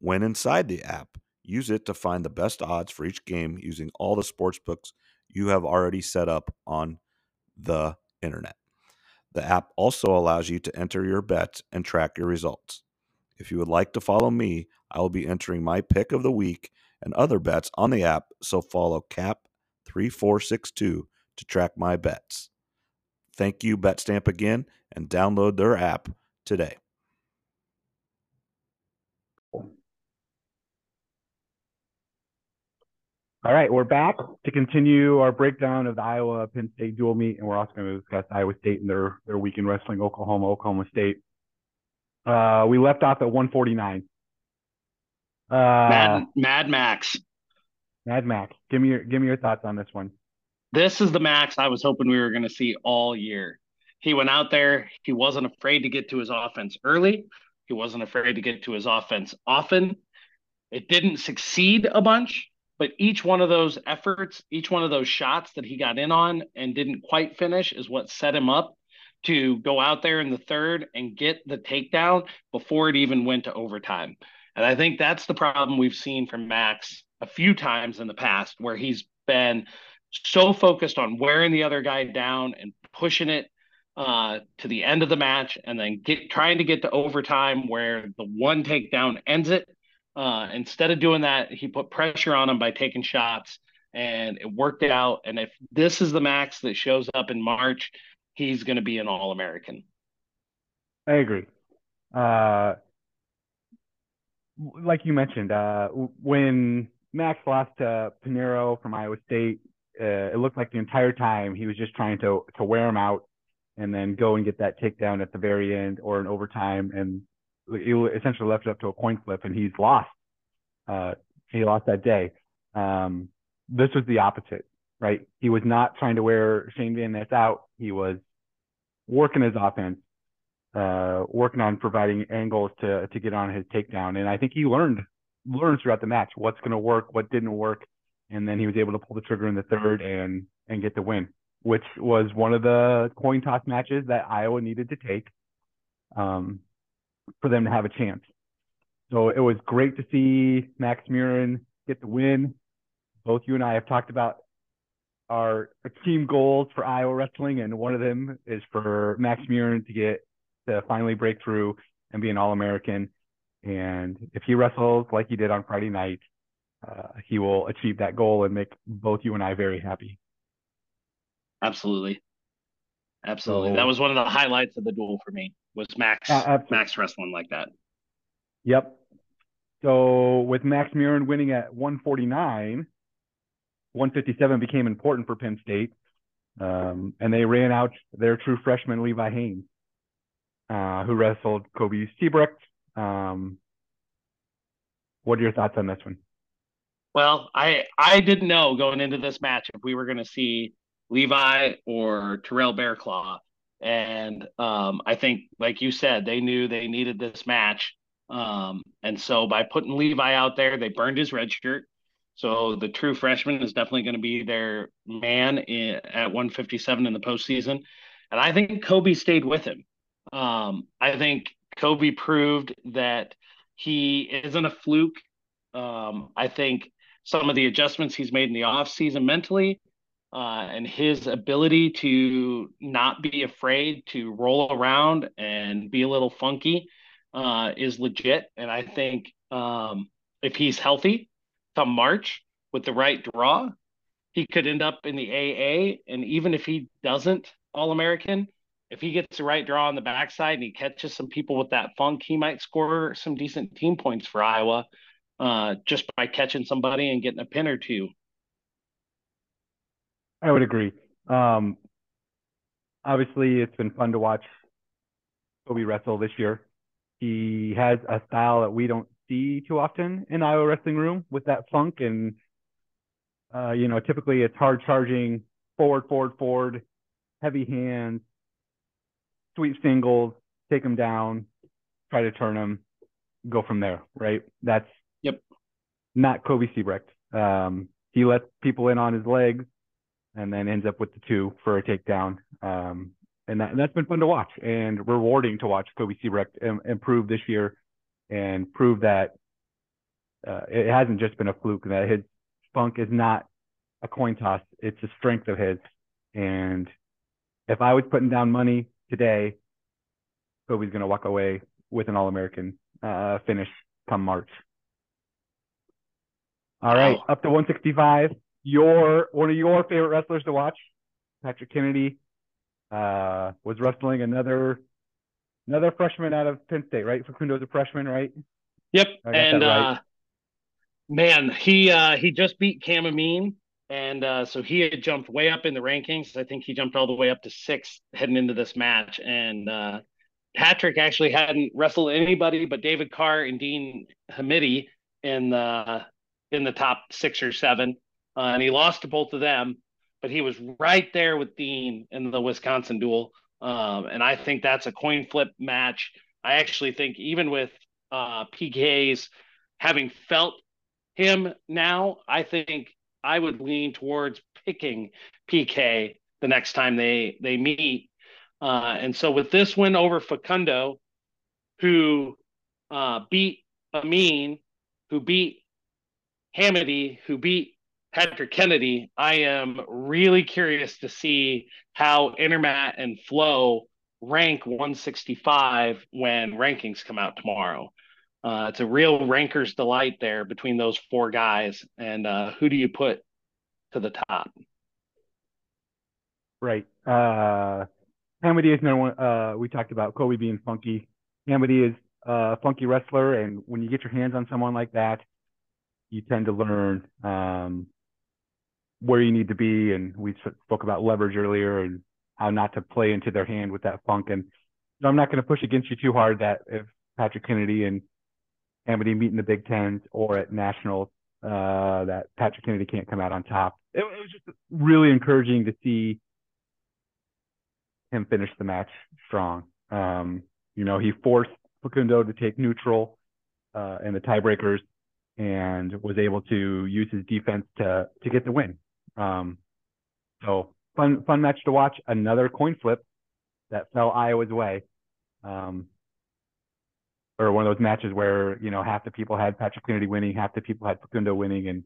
Speaker 4: When inside the app, use it to find the best odds for each game using all the sports books you have already set up on the internet. The app also allows you to enter your bets and track your results. If you would like to follow me, I will be entering my pick of the week and other bets on the app, so follow CAP3462 to track my bets. Thank you, BetStamp, again, and download their app today.
Speaker 2: All right, we're back to continue our breakdown of the Iowa Penn State dual meet, and we're also going to discuss Iowa State and their their weekend wrestling, Oklahoma, Oklahoma State. Uh, we left off at 149. Uh,
Speaker 3: Mad, Mad Max.
Speaker 2: Mad Max, give me your give me your thoughts on this one.
Speaker 3: This is the Max I was hoping we were going to see all year. He went out there. He wasn't afraid to get to his offense early. He wasn't afraid to get to his offense often. It didn't succeed a bunch, but each one of those efforts, each one of those shots that he got in on and didn't quite finish is what set him up to go out there in the third and get the takedown before it even went to overtime. And I think that's the problem we've seen from Max a few times in the past where he's been so focused on wearing the other guy down and pushing it uh, to the end of the match and then get trying to get to overtime where the one takedown ends it uh, instead of doing that, he put pressure on him by taking shots, and it worked out. And if this is the max that shows up in March, he's going to be an All American.
Speaker 2: I agree. Uh, like you mentioned, uh, when Max lost to Paniro from Iowa State, uh, it looked like the entire time he was just trying to to wear him out and then go and get that takedown at the very end or in overtime and he essentially left it up to a coin flip, and he's lost. Uh, he lost that day. Um, this was the opposite, right? He was not trying to wear Shayne Van Ness out. He was working his offense, uh, working on providing angles to to get on his takedown, and I think he learned learned throughout the match what's going to work, what didn't work, and then he was able to pull the trigger in the third and and get the win, which was one of the coin toss matches that Iowa needed to take. Um, for them to have a chance. So it was great to see Max Murin get the win. Both you and I have talked about our team goals for Iowa wrestling, and one of them is for Max Murin to get to finally break through and be an All American. And if he wrestles like he did on Friday night, uh, he will achieve that goal and make both you and I very happy.
Speaker 3: Absolutely. Absolutely. So, that was one of the highlights of the duel for me was Max uh, Max wrestling like that.
Speaker 2: Yep. So with Max Murin winning at 149, 157 became important for Penn State, um, and they ran out their true freshman Levi Haines, uh, who wrestled Kolby Siebrecht. Um, what are your thoughts on this one?
Speaker 3: Well, I I didn't know going into this match if we were going to see Levi or Terrell Barraclough. And um, I think, like you said, they knew they needed this match. Um, and so by putting Levi out there, they burned his red shirt. So the true freshman is definitely going to be their man in, at 157 in the postseason. And I think Kolby stayed with him. Um, I think Kolby proved that he isn't a fluke. Um, I think some of the adjustments he's made in the offseason mentally uh, and his ability to not be afraid to roll around and be a little funky uh, is legit. And I think um, if he's healthy come March with the right draw, he could end up in the AA. And even if he doesn't All American, if he gets the right draw on the backside and he catches some people with that funk, he might score some decent team points for Iowa uh, just by catching somebody and getting a pin or two.
Speaker 2: I would agree. Um, obviously, it's been fun to watch Kolby wrestle this year. He has a style that we don't see too often in Iowa wrestling room with that funk and uh, you know typically it's hard charging forward forward forward heavy hands, sweep singles, take him down, try to turn him, go from there, right? That's
Speaker 3: Yep.
Speaker 2: not Kolby Siebrecht. Um, he lets people in on his legs and then ends up with the two for a takedown. Um, and, that, and that's been fun to watch and rewarding to watch Kolby Im- improve this year and prove that uh, it hasn't just been a fluke, that his funk is not a coin toss. It's a strength of his. And if I was putting down money today, Kolby's going to walk away with an All American uh, finish come March. All right,
Speaker 3: Wow.
Speaker 2: up to 165. Your one of your favorite wrestlers to watch, Patrick Kennedy, uh, was wrestling another another freshman out of Penn State, right? Facundo's a freshman, right?
Speaker 3: Yep. And
Speaker 2: right.
Speaker 3: uh man, he uh he just beat Cam Amine. And uh so he had jumped way up in the rankings. I think he jumped all the way up to six heading into this match. And uh Patrick actually hadn't wrestled anybody but David Carr and Dean Hamiti in the in the top six or seven. Uh, and he lost to both of them, but he was right there with Dean in the Wisconsin duel. Um, and I think that's a coin flip match. I actually think even with uh, PK's having felt him now, I think I would lean towards picking PK the next time they they meet. Uh, and so with this win over Facundo, who uh, beat Amine, who beat Hamiti, who beat Patrick Kennedy, I am really curious to see how Intermat and Flow rank 165 when rankings come out tomorrow. Uh, it's a real ranker's delight there between those four guys. And uh, who do you put to the top?
Speaker 2: Right. Uh, Hamiti is no one. Uh, we talked about Kolby being funky. Hamiti is a funky wrestler, and when you get your hands on someone like that, you tend to learn um, where you need to be. And we spoke about leverage earlier and how not to play into their hand with that funk. And I'm not going to push against you too hard that if Patrick Kennedy and Hamiti meet in the Big Tens or at nationals, uh, that Patrick Kennedy can't come out on top. It, it was just really encouraging to see him finish the match strong. Um, you know, he forced Facundo to take neutral uh, in the tiebreakers and was able to use his defense to to get the win. Um, so fun fun match to watch. Another coin flip that fell Iowa's way. Um, or one of those matches where you know half the people had Patrick Kennedy winning, half the people had Facundo winning, and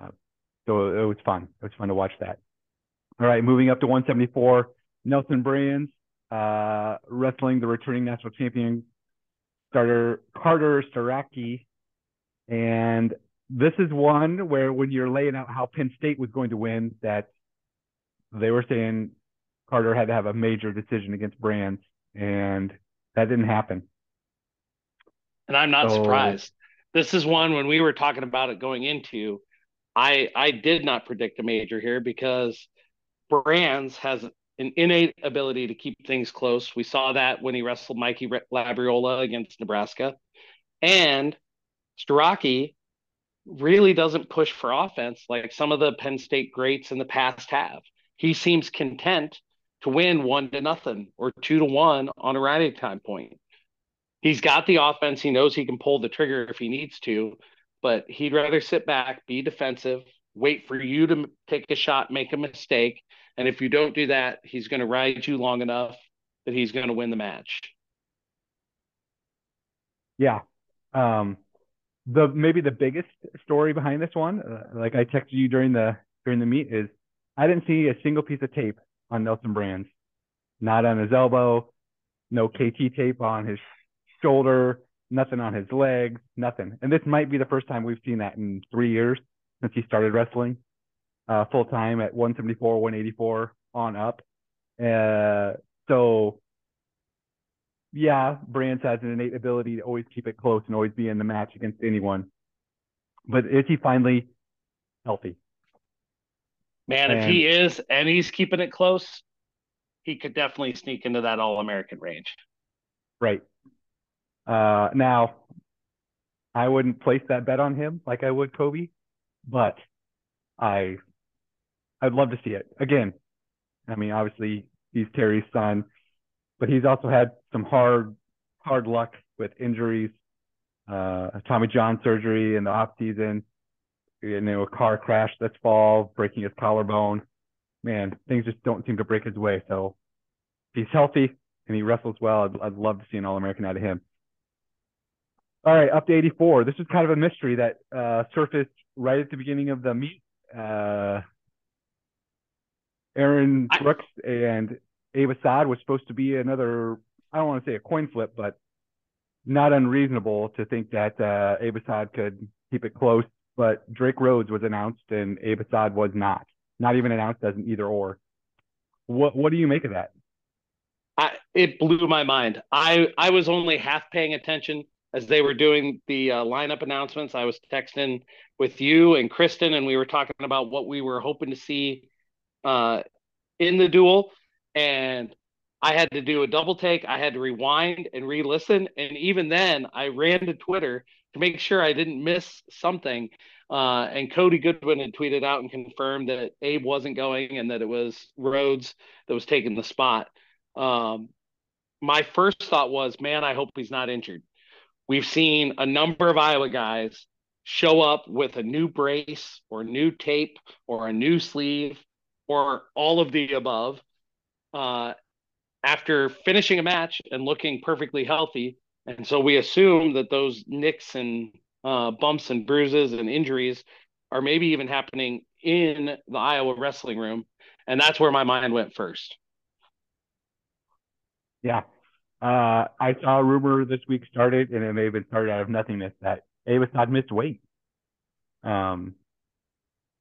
Speaker 2: uh, so it was fun. It was fun to watch that. All right, moving up to 174, Nelson Brands uh, wrestling the returning national champion starter Carter Starocci, and this is one where when you're laying out how Penn State was going to win, that they were saying Carter had to have a major decision against Brands, and that didn't happen.
Speaker 3: And I'm not
Speaker 2: So-
Speaker 3: surprised. This is one when we were talking about it going into, I I did not predict a major here because Brands has an innate ability to keep things close. We saw that when he wrestled Mikey Labriola against Nebraska. And Starocci really doesn't push for offense like some of the Penn State greats in the past have. He seems content to win one to nothing or two to one on a rally time point. He's got the offense. He knows he can pull the trigger if he needs to, but he'd rather sit back, be defensive, wait for you to take a shot, make a mistake. And if you don't do that, he's going to ride you long enough that he's going to win the match.
Speaker 2: Yeah. Um, the maybe the biggest story behind this one, uh, like I texted you during the during the meet, is I didn't see a single piece of tape on Nelson Brands, not on his elbow, no KT tape on his shoulder, nothing on his legs, nothing. And this might be the first time we've seen that in three years since he started wrestling uh, full time at 174, 184 on up. Uh, so yeah, Brands has an innate ability to always keep it close and always be in the match against anyone. But is he finally healthy?
Speaker 3: Man, if he is and he's keeping it close, he could definitely sneak into that All American range.
Speaker 2: Right. Uh, now, I wouldn't place that bet on him like I would Kolby, but I, I'd love to see it again. I mean, obviously he's Terry's son, but he's also had some hard hard luck with injuries, uh, Tommy John surgery in the off season, you know, a car crash this fall, breaking his collarbone. Man, things just don't seem to break his way. So if he's healthy and he wrestles well. I'd, I'd love to see an All American out of him. All right, up to 84. This is kind of a mystery that uh, surfaced right at the beginning of the meet. Uh, Aaron Brooks and Abe Assad was supposed to be another, I don't want to say a coin flip, but not unreasonable to think that uh, Abe Assad could keep it close. But Drake Rhoads was announced and Abe Assad was not, not even announced as an either or. What what do you make of that?
Speaker 3: I, it blew my mind. I I was only half paying attention as they were doing the uh, lineup announcements. I was texting with you and Kristen, and we were talking about what we were hoping to see uh, in the duel. And I had to do a double take. I had to rewind and re-listen, and even then, I ran to Twitter to make sure I didn't miss something. Uh, and Cody Goodwin had tweeted out and confirmed that Abe wasn't going and that it was Rhoads that was taking the spot. Um, my first thought was, man, I hope he's not injured. We've seen a number of Iowa guys show up with a new brace or new tape or a new sleeve or all of the above uh, after finishing a match and looking perfectly healthy. And so we assume that those nicks and uh, bumps and bruises and injuries are maybe even happening in the Iowa wrestling room. And that's where my mind went first.
Speaker 2: Yeah. Uh, I saw a rumor this week started, and it may have been started out of nothingness that Abe Assad missed weight. Um,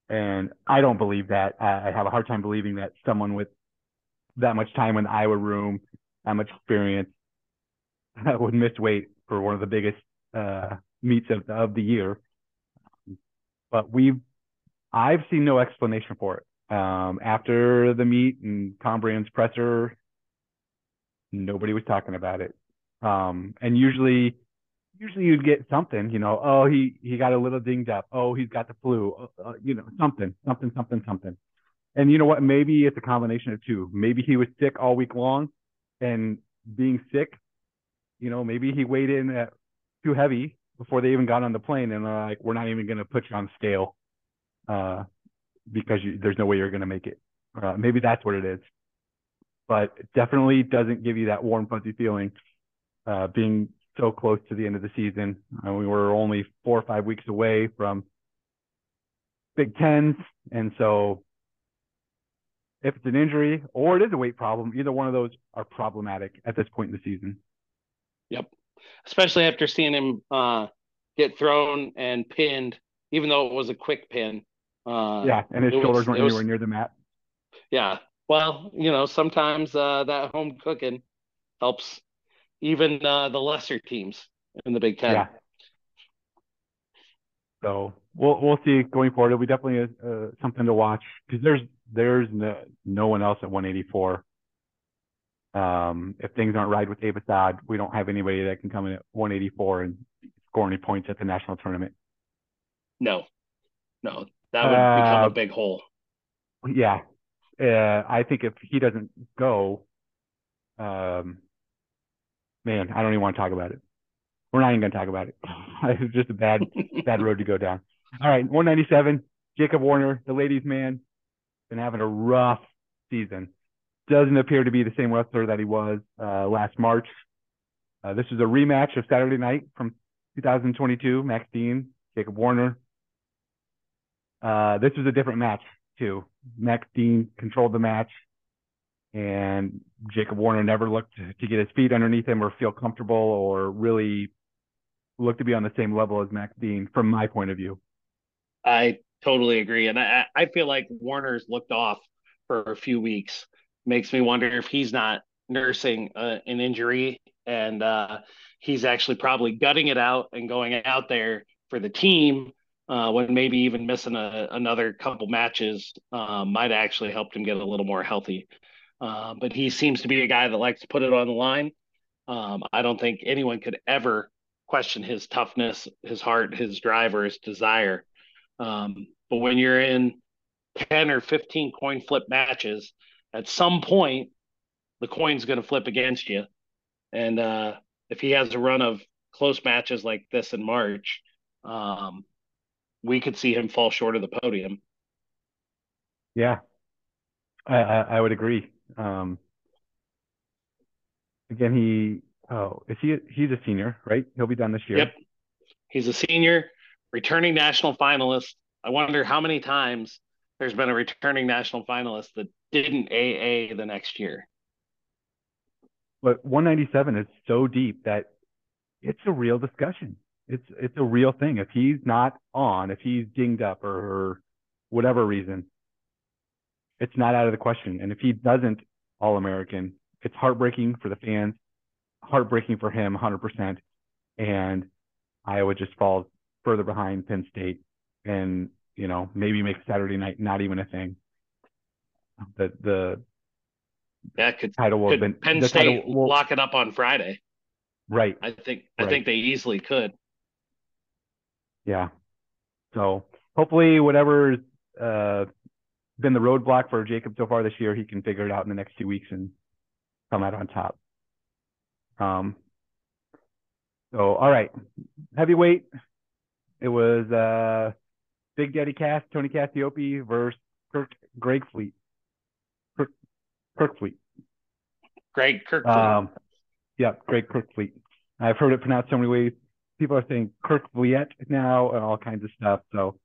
Speaker 2: and I don't believe that. I have a hard time believing that someone with that much time in the Iowa room, that much experience, I would miss weight for one of the biggest uh, meets of, the, of the year. But we've, I've seen no explanation for it. Um, after the meet and Tom Brands' presser, nobody was talking about it. Um, and usually, usually you'd get something, you know, oh, he, he got a little dinged up. Oh, he's got the flu, uh, uh, you know, something, something, something, something. And you know what? Maybe it's a combination of two. Maybe he was sick all week long and being sick, you know, maybe he weighed in at too heavy before they even got on the plane and they're like, we're not even going to put you on scale uh, because you, there's no way you're going to make it. Uh, maybe that's what it is but it definitely doesn't give you that warm, fuzzy feeling uh, being so close to the end of the season. Uh, we were only four or five weeks away from Big Tens. And so if it's an injury or it is a weight problem, either one of those are problematic at this point in the season.
Speaker 3: Yep. Especially after seeing him uh, get thrown and pinned, even though it was a quick pin.
Speaker 2: Uh, yeah, and his shoulders was, weren't anywhere was, near the mat.
Speaker 3: Yeah, well, you know, sometimes uh, that home cooking helps even uh, the lesser teams in the Big Ten. Yeah.
Speaker 2: So we'll we'll see going forward. It'll be definitely uh, something to watch because there's there's no, no one else at 184. Um, if things aren't right with Abe Assad, we don't have anybody that can come in at 184 and score any points at the national tournament.
Speaker 3: No, no, that would uh, become a big hole.
Speaker 2: Yeah, uh, I think if he doesn't go, um, man, I don't even want to talk about it. We're not even going to talk about it. it's just a bad, bad road to go down. All right, 197, Jacob Warner, the ladies' man, been having a rough season. Doesn't appear to be the same wrestler that he was uh, last March. Uh, this is a rematch of Saturday night from 2022. Max Dean, Jacob Warner. Uh, this was a different match too. Max Dean controlled the match, and Jacob Warner never looked to get his feet underneath him or feel comfortable or really look to be on the same level as Max Dean from my point of view.
Speaker 3: I totally agree. And I, I feel like Warner's looked off for a few weeks. Makes me wonder if he's not nursing uh, an injury and uh, he's actually probably gutting it out and going out there for the team uh, when maybe even missing a, another couple matches uh, might actually helped him get a little more healthy. Uh, but he seems to be a guy that likes to put it on the line. Um, I don't think anyone could ever question his toughness, his heart, his drive, or his desire. Um, but when you're in 10 or 15 coin flip matches at some point the coin's going to flip against you. And uh, if he has a run of close matches like this in March, um, we could see him fall short of the podium.
Speaker 2: Yeah, I, I, I would agree. Um, again, he oh, is he he's a senior, right? He'll be done this year.
Speaker 3: Yep, he's a senior, returning national finalist. I wonder how many times there's been a returning national finalist that didn't AA the next year.
Speaker 2: But 197 is so deep that it's a real discussion. It's it's a real thing. If he's not on, if he's dinged up or, or whatever reason, it's not out of the question. And if he doesn't All American, it's heartbreaking for the fans, heartbreaking for him, 100%. And Iowa just falls further behind Penn State, and you know maybe make Saturday night not even a thing. The the
Speaker 3: that could
Speaker 2: title will
Speaker 3: could
Speaker 2: been
Speaker 3: Penn State
Speaker 2: will,
Speaker 3: lock it up on Friday.
Speaker 2: right.
Speaker 3: I think I
Speaker 2: Right.
Speaker 3: think they easily could.
Speaker 2: Yeah. So hopefully whatever's uh, been the roadblock for Jacob so far this year, he can figure it out in the next two weeks and come out on top. Um, so all right. Heavyweight. It was uh, Big Daddy Cass, Tony Cassioppi versus Kirk Greg Fleet. Kirk, Kirk Fleet.
Speaker 3: Greg Kirk.
Speaker 2: Um, yeah, Greg Kerkvliet. I've heard it pronounced so many ways. People are saying Kirkfleet now and all kinds of stuff. So,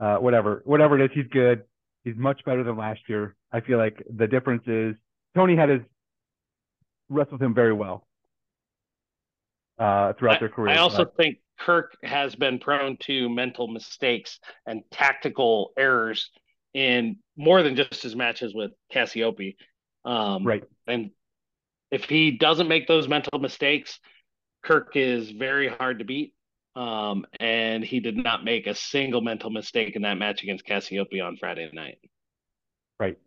Speaker 2: uh, whatever, whatever it is, he's good. He's much better than last year. I feel like the difference is Tony had his wrestled him very well uh, throughout their career.
Speaker 3: I also
Speaker 2: but-
Speaker 3: think Kirk has been prone to mental mistakes and tactical errors in more than just his matches with Cassioppi. Um,
Speaker 2: right.
Speaker 3: And if he doesn't make those mental mistakes, Kirk is very hard to beat. Um, and he did not make a single mental mistake in that match against Cassioppi on Friday night.
Speaker 2: Right.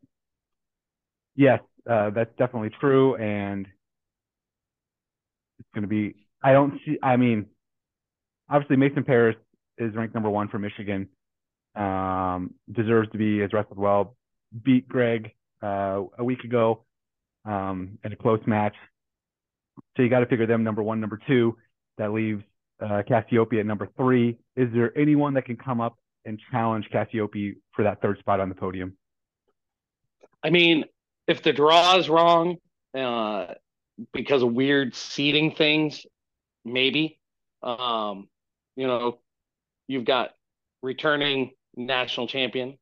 Speaker 2: Yes, uh, that's definitely true, and it's going to be. I don't see. I mean, obviously Mason Parris is ranked number one for Michigan. Um, deserves to be has wrestled well. Beat Greg uh, a week ago um, in a close match. So you got to figure them number one, number two. That leaves uh, Cassioppi at number three. Is there anyone that can come up and challenge Cassioppi for that third spot on the podium?
Speaker 3: I mean, if the draw is wrong uh, because of weird seating things, maybe. Um, you know, you've got returning national champion,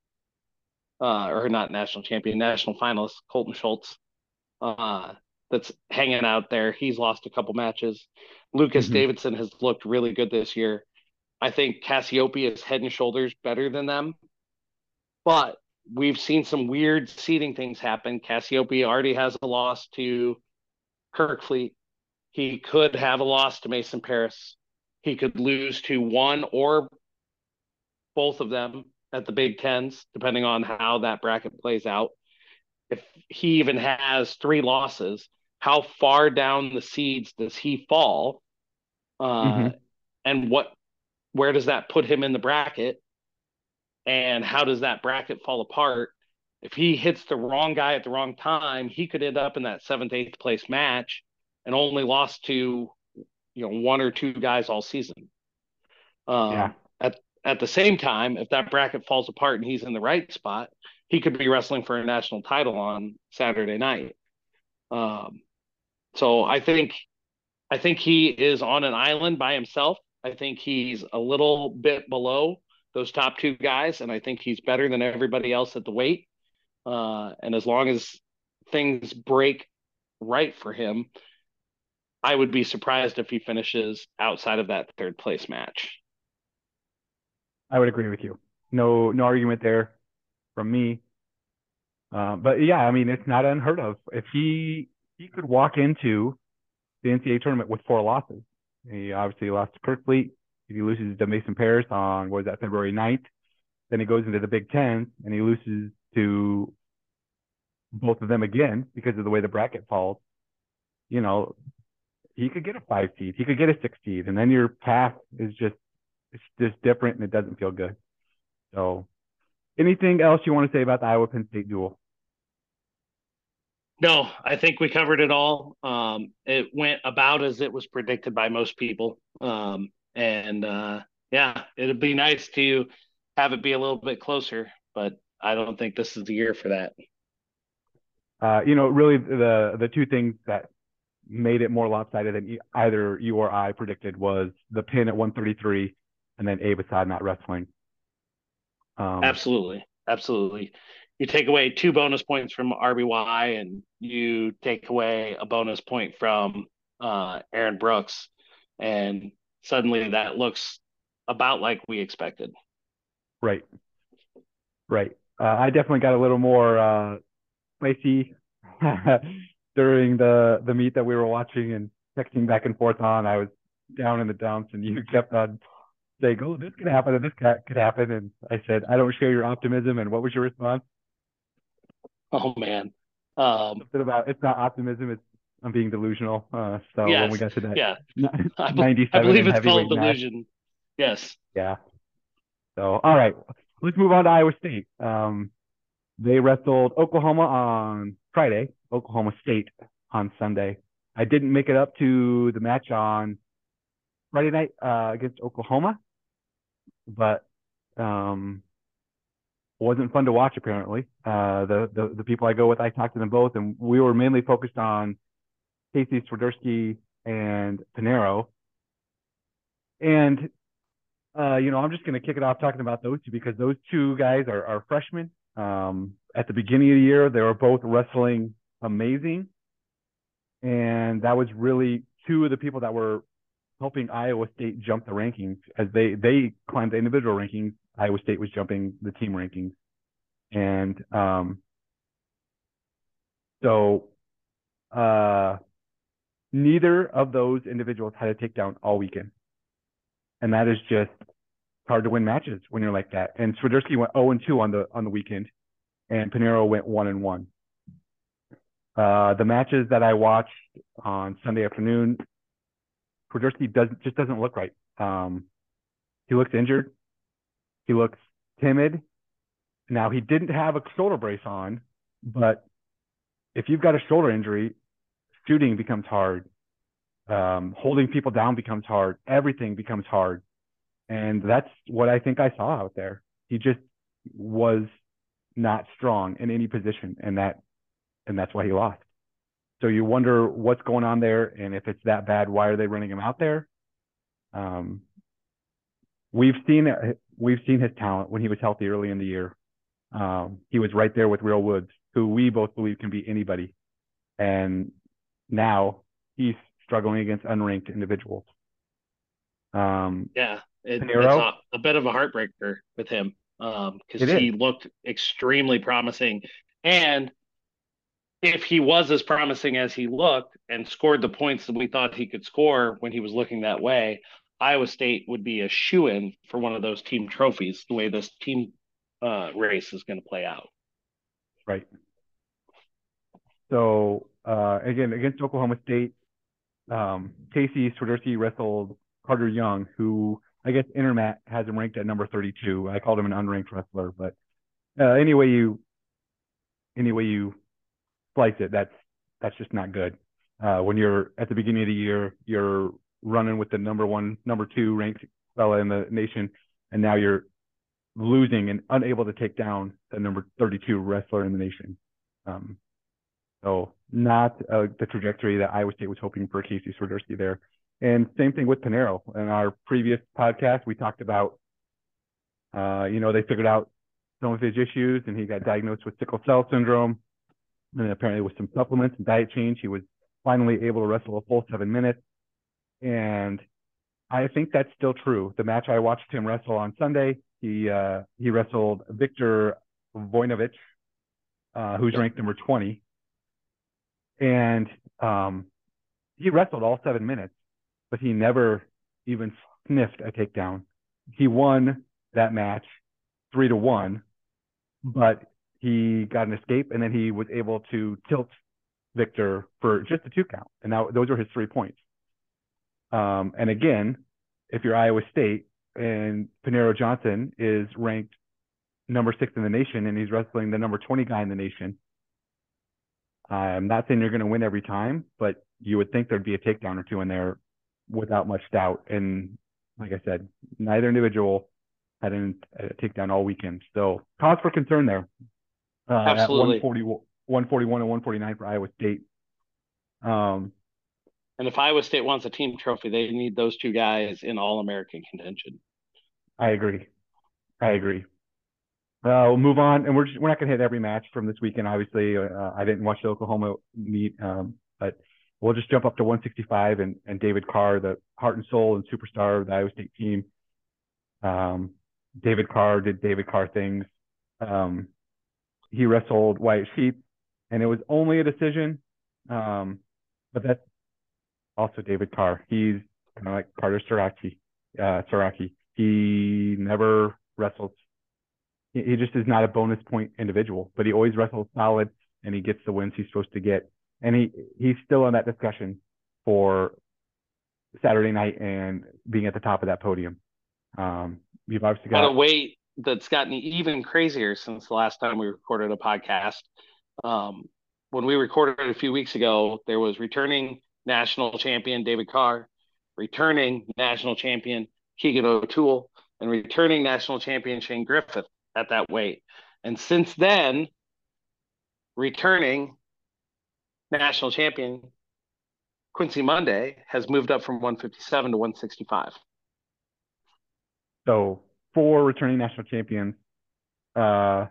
Speaker 3: uh, or not national champion, national finalist Colton Schultz, uh, that's hanging out there. He's lost a couple matches. Lucas
Speaker 2: Mhm.
Speaker 3: Davison has looked really good this year. I think Cassioppi is head and shoulders better than them, but we've seen some weird seating things happen. Cassioppi already has a loss to Kerkvliet. He could have a loss to Mason Parris. He could lose to one or both of them at the Big Tens, depending on how that bracket plays out. If he even has three losses, how far down the seeds does he fall? Uh,
Speaker 2: Mhm.
Speaker 3: And what, where does that put him in the bracket? And how does that bracket fall apart? If he hits the wrong guy at the wrong time, he could end up in that seventh, eighth place match and only lost to, you know, one or two guys all season. Um,
Speaker 2: Yeah.
Speaker 3: At at the same time, if that bracket falls apart and he's in the right spot, he could be wrestling for a national title on Saturday night. Um, so I think I think he is on an island by himself. I think he's a little bit below those top two guys, and I think he's better than everybody else at the weight. Uh, and as long as things break right for him, I would be surprised if he finishes outside of that third place match.
Speaker 2: I would agree with you. No, no argument there from me. Uh, but yeah, I mean, it's not unheard of. If he he could walk into the NCAA tournament with four losses. He obviously lost to Kerkvliet. If he loses to Mason Parris on what was that February 9th, then he goes into the Big Ten and he loses to both of them again because of the way the bracket falls. You know, he could get a five seed, he could get a six seed, and then your path is just it's just different and it doesn't feel good. So, anything else you want to say about the Iowa Penn State duel?
Speaker 3: No, I think we covered it all. Um, it went about as it was predicted by most people. Um, and uh, yeah, it'd be nice to have it be a little bit closer, but I don't think this is the year for that.
Speaker 2: Uh, you know, really the the two things that made it more lopsided than either you or I predicted was the pin at 133 and then Abe Assad not wrestling.
Speaker 3: Um, absolutely, absolutely. You take away two bonus points from RBY and you take away a bonus point from uh, Aaron Brooks, and suddenly that looks about like we expected.
Speaker 2: Right. Right. Uh, I definitely got a little more uh, spicy during the the meet that we were watching and texting back and forth on. I was down in the dumps, and you kept on saying, "Oh, this could happen, and this could happen." And I said, "I don't share your optimism." And what was your response?
Speaker 3: Oh man, um,
Speaker 2: Something about it's not optimism; it's I'm being delusional. Uh, so
Speaker 3: yes,
Speaker 2: when we got to that,
Speaker 3: yeah,
Speaker 2: 97
Speaker 3: I believe it's called
Speaker 2: match,
Speaker 3: delusion. Yes.
Speaker 2: Yeah. So all right, let's move on to Iowa State. Um, they wrestled Oklahoma on Friday, Oklahoma State on Sunday. I didn't make it up to the match on Friday night uh, against Oklahoma, but um, wasn't fun to watch apparently. Uh, the, the the people I go with, I talked to them both, and we were mainly focused on Casey Swiderski and Paniro. And uh, you know, I'm just going to kick it off talking about those two because those two guys are, are freshmen. Um, at the beginning of the year, they were both wrestling amazing. And that was really two of the people that were helping Iowa State jump the rankings as they, they climbed the individual rankings. Iowa State was jumping the team rankings. And um, so uh, neither of those individuals had a takedown all weekend. And that is just hard to win matches when you're like that. And Swiderski went 0 and 2 on the on the weekend, and Paniro went 1 and 1. Uh, the matches that I watched on Sunday afternoon, Swiderski does just doesn't look right. Um, he looks injured. He looks timid. Now he didn't have a shoulder brace on, but if you've got a shoulder injury, shooting becomes hard. Um, holding people down becomes hard. Everything becomes hard. And that's what I think I saw out there. He just was not strong in any position, and that and that's why he lost. So you wonder what's going on there, and if it's that bad, why are they running him out there? Um, we've seen we've seen his talent when he was healthy early in the year. Um, he was right there with Real Woods, who we both believe can be anybody, and now he's struggling against unranked individuals. Um,
Speaker 3: yeah, it, it's a, a, bit of a heartbreaker with him because um, he looked extremely promising. And if he was as promising as he looked and scored the points that we thought he could score when he was looking that way, Iowa State would be a shoe in for one of those team trophies, the way this team uh, race is going to play out.
Speaker 2: Right. So, uh, again, against Oklahoma State, um, Casey Swiderski wrestled Carter Young, who I guess Intermat has him ranked at number 32. I called him an unranked wrestler, but uh, anyway you anyway you slice it, that's that's just not good. Uh, when you're at the beginning of the year, you're running with the number one, number two ranked fella in the nation, and now you're losing and unable to take down the number 32 wrestler in the nation. Um, so not uh, the trajectory that Iowa State was hoping for Casey Swiderski there. And same thing with Paniro. In our previous podcast, we talked about, uh, you know, they figured out some of his issues and he got diagnosed with sickle cell syndrome. And apparently with some supplements and diet change, he was finally able to wrestle a full seven minutes. And I think that's still true. The match I watched him wrestle on Sunday, he uh, he wrestled Victor Voinovich, uh, who's ranked number 20. And um, he wrestled all seven minutes but he never even sniffed a takedown. He won that match three to one, but he got an escape and then he was able to tilt Victor for just a two count. And now those are his three points. Um, and again, if you're Iowa State and Paniro Johnson is ranked number six in the nation and he's wrestling the number 20 guy in the nation, I'm not saying you're going to win every time, but you would think there'd be a takedown or two in there without much doubt. And like I said, neither individual had a takedown all weekend. So cause for concern there.
Speaker 3: Uh, Absolutely.
Speaker 2: At 140, 141 and 149 for Iowa State. Um,
Speaker 3: and if Iowa State wants a team trophy, they need those two guys in All American contention.
Speaker 2: I agree. I agree. Uh, we'll move on, and we're just, we're not going to hit every match from this weekend. Obviously, uh, I didn't watch the Oklahoma meet, um, but we'll just jump up to 165 and, and David Carr, the heart and soul and superstar of the Iowa State team. Um, David Carr did David Carr things. Um, he wrestled White Sheep, and it was only a decision. Um, but that's also David Carr. He's kind of like Carter Starocci. Uh, Starocci. He never wrestles. He, he just is not a bonus point individual, but he always wrestles solid and he gets the wins he's supposed to get. And he he's still in that discussion for Saturday night and being at the top of that podium. Um, you've obviously got
Speaker 3: to weight that's gotten even crazier since the last time we recorded a podcast. Um, when we recorded a few weeks ago, there was returning national champion David Carr, returning national champion Keegan O'Toole, and returning national champion Shane Griffith at that weight. And since then, returning national champion Quincy Monday has moved up from 157 to 165.
Speaker 2: So four returning national champions uh,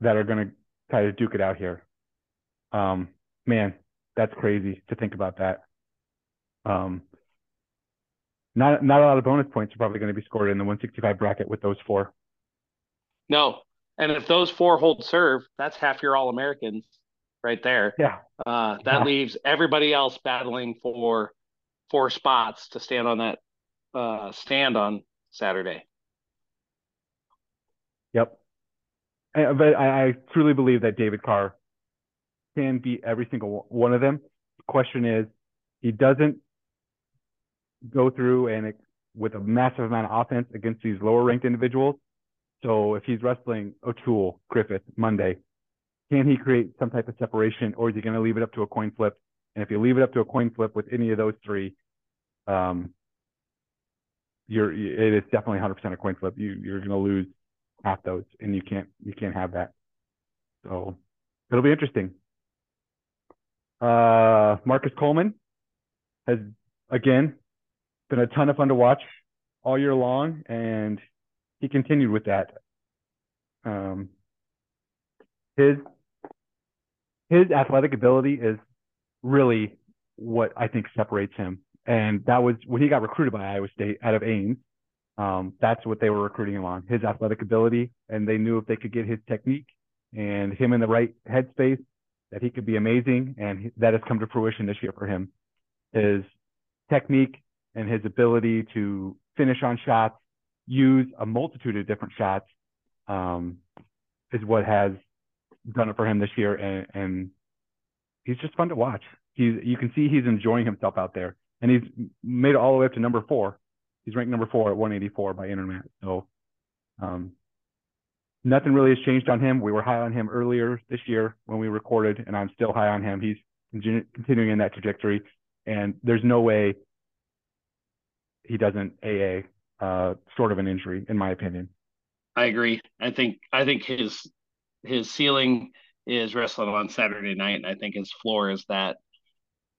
Speaker 2: that are going to try to duke it out here. Um, man, that's crazy to think about that. Um, not not a lot of bonus points are probably going to be scored in the 165 bracket with those four.
Speaker 3: No, and if those four hold serve, that's half your All Americans right there.
Speaker 2: Yeah.
Speaker 3: Uh, that yeah. leaves everybody else battling for four spots to stand on that uh, stand on Saturday.
Speaker 2: Yep. But I, I truly believe that David Carr can beat every single one of them. The question is, he doesn't go through and with a massive amount of offense against these lower ranked individuals. So if he's wrestling O'Toole, Griffith, Monday, can he create some type of separation or is he going to leave it up to a coin flip? And if you leave it up to a coin flip with any of those three, um, you're it is definitely 100% a coin flip. You you're going to lose half those, and you can't you can't have that. So it'll be interesting. Uh, Marcus Coleman has again been a ton of fun to watch all year long, and he continued with that. Um, his his athletic ability is really what I think separates him, and that was when he got recruited by Iowa State out of Ames. Um, that's what they were recruiting him on his athletic ability, and they knew if they could get his technique and him in the right headspace that he could be amazing, and that has come to fruition this year for him. His technique and his ability to finish on shots, use a multitude of different shots, um, is what has done it for him this year, and, and he's just fun to watch. He's you can see he's enjoying himself out there, and he's made it all the way up to number four. He's ranked number four at 184 by InterMat. So um, nothing really has changed on him. We were high on him earlier this year when we recorded, and I'm still high on him. He's continuing in that trajectory, and there's no way he doesn't AA uh, sort of an injury, in my opinion.
Speaker 3: I agree. I think I think his his ceiling is wrestling on Saturday night, and I think his floor is that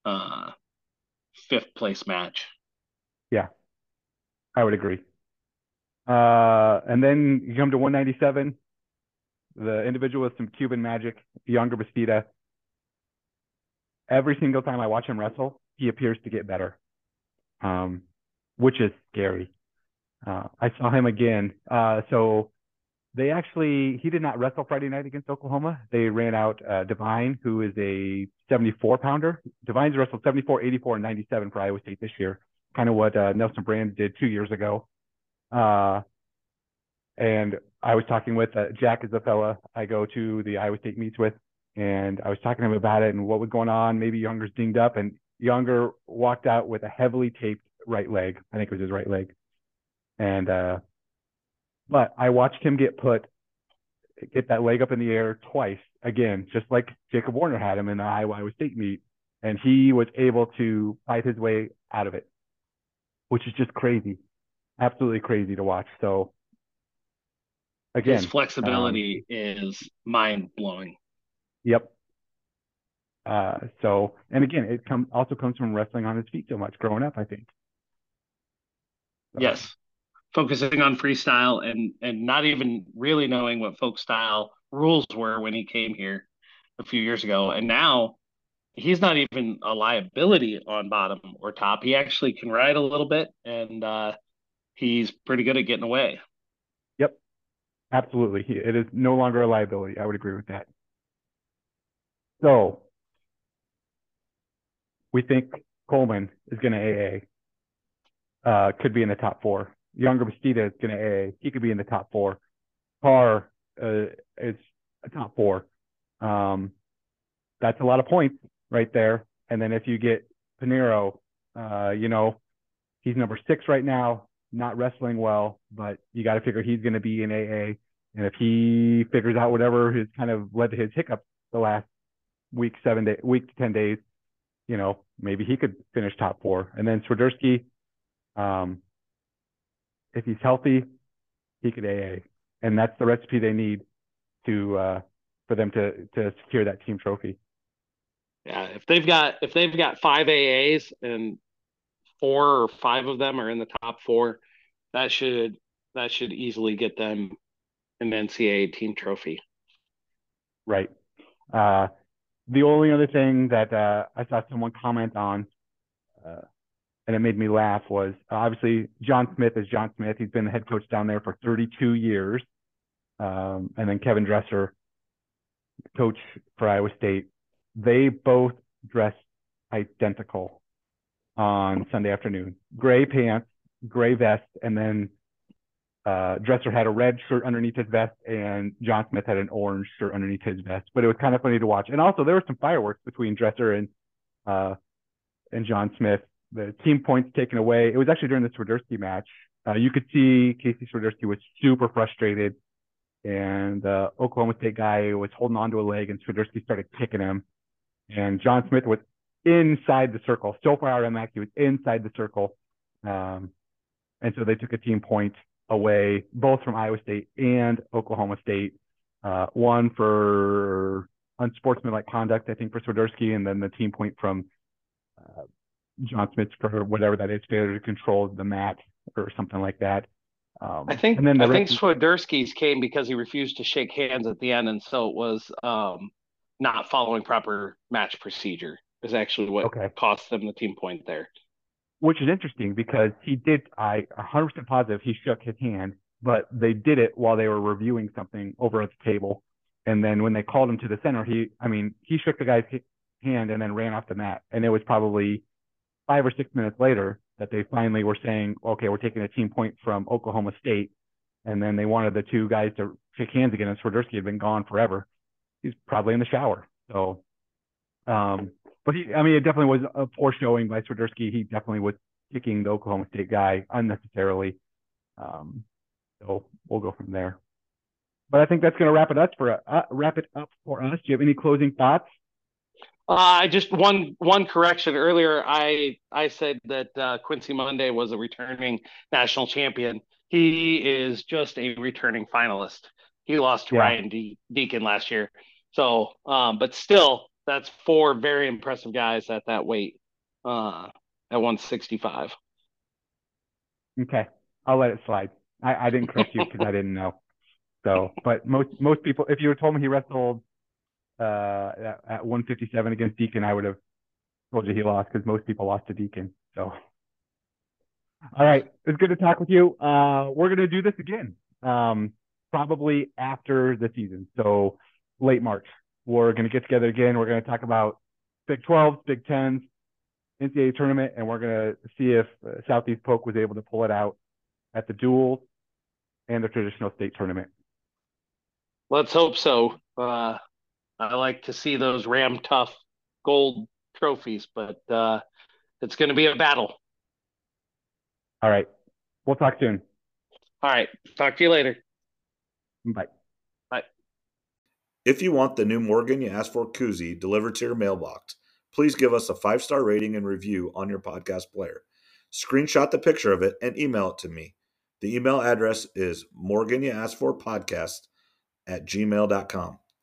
Speaker 3: uh, fifth place match.
Speaker 2: Yeah, I would agree. Uh, and then you come to 197, the individual with some Cuban magic, Yonger Bastida. Every single time I watch him wrestle, he appears to get better, um, which is scary. Uh, I saw him again. Uh, so they actually, he did not wrestle Friday night against Oklahoma. They ran out uh, Devine, who is a 74 pounder. Devine's wrestled 74, 84, and 97 for Iowa State this year, kind of what uh, Nelson Brands did two years ago. Uh, and I was talking with uh, Jack is the fella I go to the Iowa State meets with, and I was talking to him about it and what was going on. Maybe Yonger's dinged up, and Younger walked out with a heavily taped right leg. I think it was his right leg. And uh, but I watched him get put get that leg up in the air twice again, just like Jacob Warner had him in the Iowa Iowa State meet, and he was able to fight his way out of it, which is just crazy, absolutely crazy to watch. So again,
Speaker 3: his flexibility um, is mind blowing.
Speaker 2: Yep. Uh, so, and again, it come also comes from wrestling on his feet so much growing up. I think.
Speaker 3: So. Yes, focusing on freestyle and and not even really knowing what folk style rules were when he came here a few years ago, and now he's not even a liability on bottom or top. He actually can ride a little bit, and uh, he's pretty good at getting away.
Speaker 2: Yep, absolutely. It is no longer a liability. I would agree with that. So we think Coleman is going to AA. Uh, could be in the top four. Yonger Bastida is going to AA. He could be in the top four. Carr uh, is a top four. Um, that's a lot of points right there. And then if you get Paniro, uh, you know, he's number six right now, not wrestling well, but you got to figure he's going to be in AA. And if he figures out whatever has kind of led to his hiccups the last week, seven day, week to 10 days, you know, maybe he could finish top four. And then Swiderski, um, if he's healthy, he could AA. And that's the recipe they need to uh, for them to to secure that team trophy.
Speaker 3: Yeah, if they've got if they've got five AAs and four or five of them are in the top four, that should that should easily get them an NCAA team trophy.
Speaker 2: Right. Uh, the only other thing that uh, I saw someone comment on, uh, and it made me laugh, was uh, obviously John Smith is John Smith. He's been the head coach down there for 32 years. Um, and then Kevin Dresser, coach for Iowa State. They both dressed identical on Sunday afternoon. Gray pants, gray vest, and then uh, Dresser had a red shirt underneath his vest, and John Smith had an orange shirt underneath his vest. But it was kind of funny to watch. And also, there were some fireworks between Dresser and uh, and John Smith. The team points taken away. It was actually during the Swiderski match. Uh, you could see Casey Swiderski was super frustrated, and uh, Oklahoma State guy was holding onto a leg, and Swiderski started kicking him. And John Smith was inside the circle, so far out of the he was inside the circle. Um, and so they took a team point away, both from Iowa State and Oklahoma State. Uh, one for unsportsmanlike conduct, I think, for Swiderski, and then the team point from John Smith for whatever that is, failure to control the mat or something like that.
Speaker 3: Um, I think and then I think Swiderski's came because he refused to shake hands at the end, and so it was um, not following proper match procedure. Is actually what okay. cost them the team point there
Speaker 2: which is interesting because he did. I 100% positive he shook his hand, but they did it while they were reviewing something over at the table. And then when they called him to the center, he, I mean, he shook the guy's hand and then ran off the mat. And it was probably five or six minutes later that they finally were saying, okay, we're taking a team point from Oklahoma State. And then they wanted the two guys to shake hands again. And Swiderski had been gone forever. He's probably in the shower. So, um, but he, I mean, it definitely was a poor showing by Swiderski. He definitely was kicking the Oklahoma State guy unnecessarily. Um, so we'll go from there. But I think that's going to wrap it up for uh, wrap it up for us. Do you have any closing thoughts?
Speaker 3: Uh, I just one one correction earlier. I I said that uh, Quincy Monday was a returning national champion. He is just a returning finalist. He lost to yeah. Ryan De- Deakin last year. So, um, but still, that's four very impressive guys at that weight uh, at 165.
Speaker 2: Okay, I'll let it slide. I, I didn't correct you because I didn't know. So, but most most people, if you had told me he wrestled uh, at, at 157 against Deakin, I would have told you he lost because most people lost to Deakin. So, all right, it's good to talk with you. Uh, we're gonna do this again, um, probably after the season, so late March. We're going to get together again. We're going to talk about Big 12s, Big 10s, NCAA tournament, and we're going to see if uh, Southeast Polk was able to pull it out at the duals and the traditional state tournament.
Speaker 3: Let's hope so. Uh, I like to see those Ram Tough gold trophies, but uh, it's going to be a battle.
Speaker 2: All right. We'll talk soon.
Speaker 3: All right. Talk to you later. Bye.
Speaker 2: Bye.
Speaker 4: If you want the new Morgan You Asked For koozie delivered to your mailbox, please give us a five star rating and review on your podcast player. Screenshot the picture of it and email it to me. The email address is Morgan You Asked For podcast at gmail.com.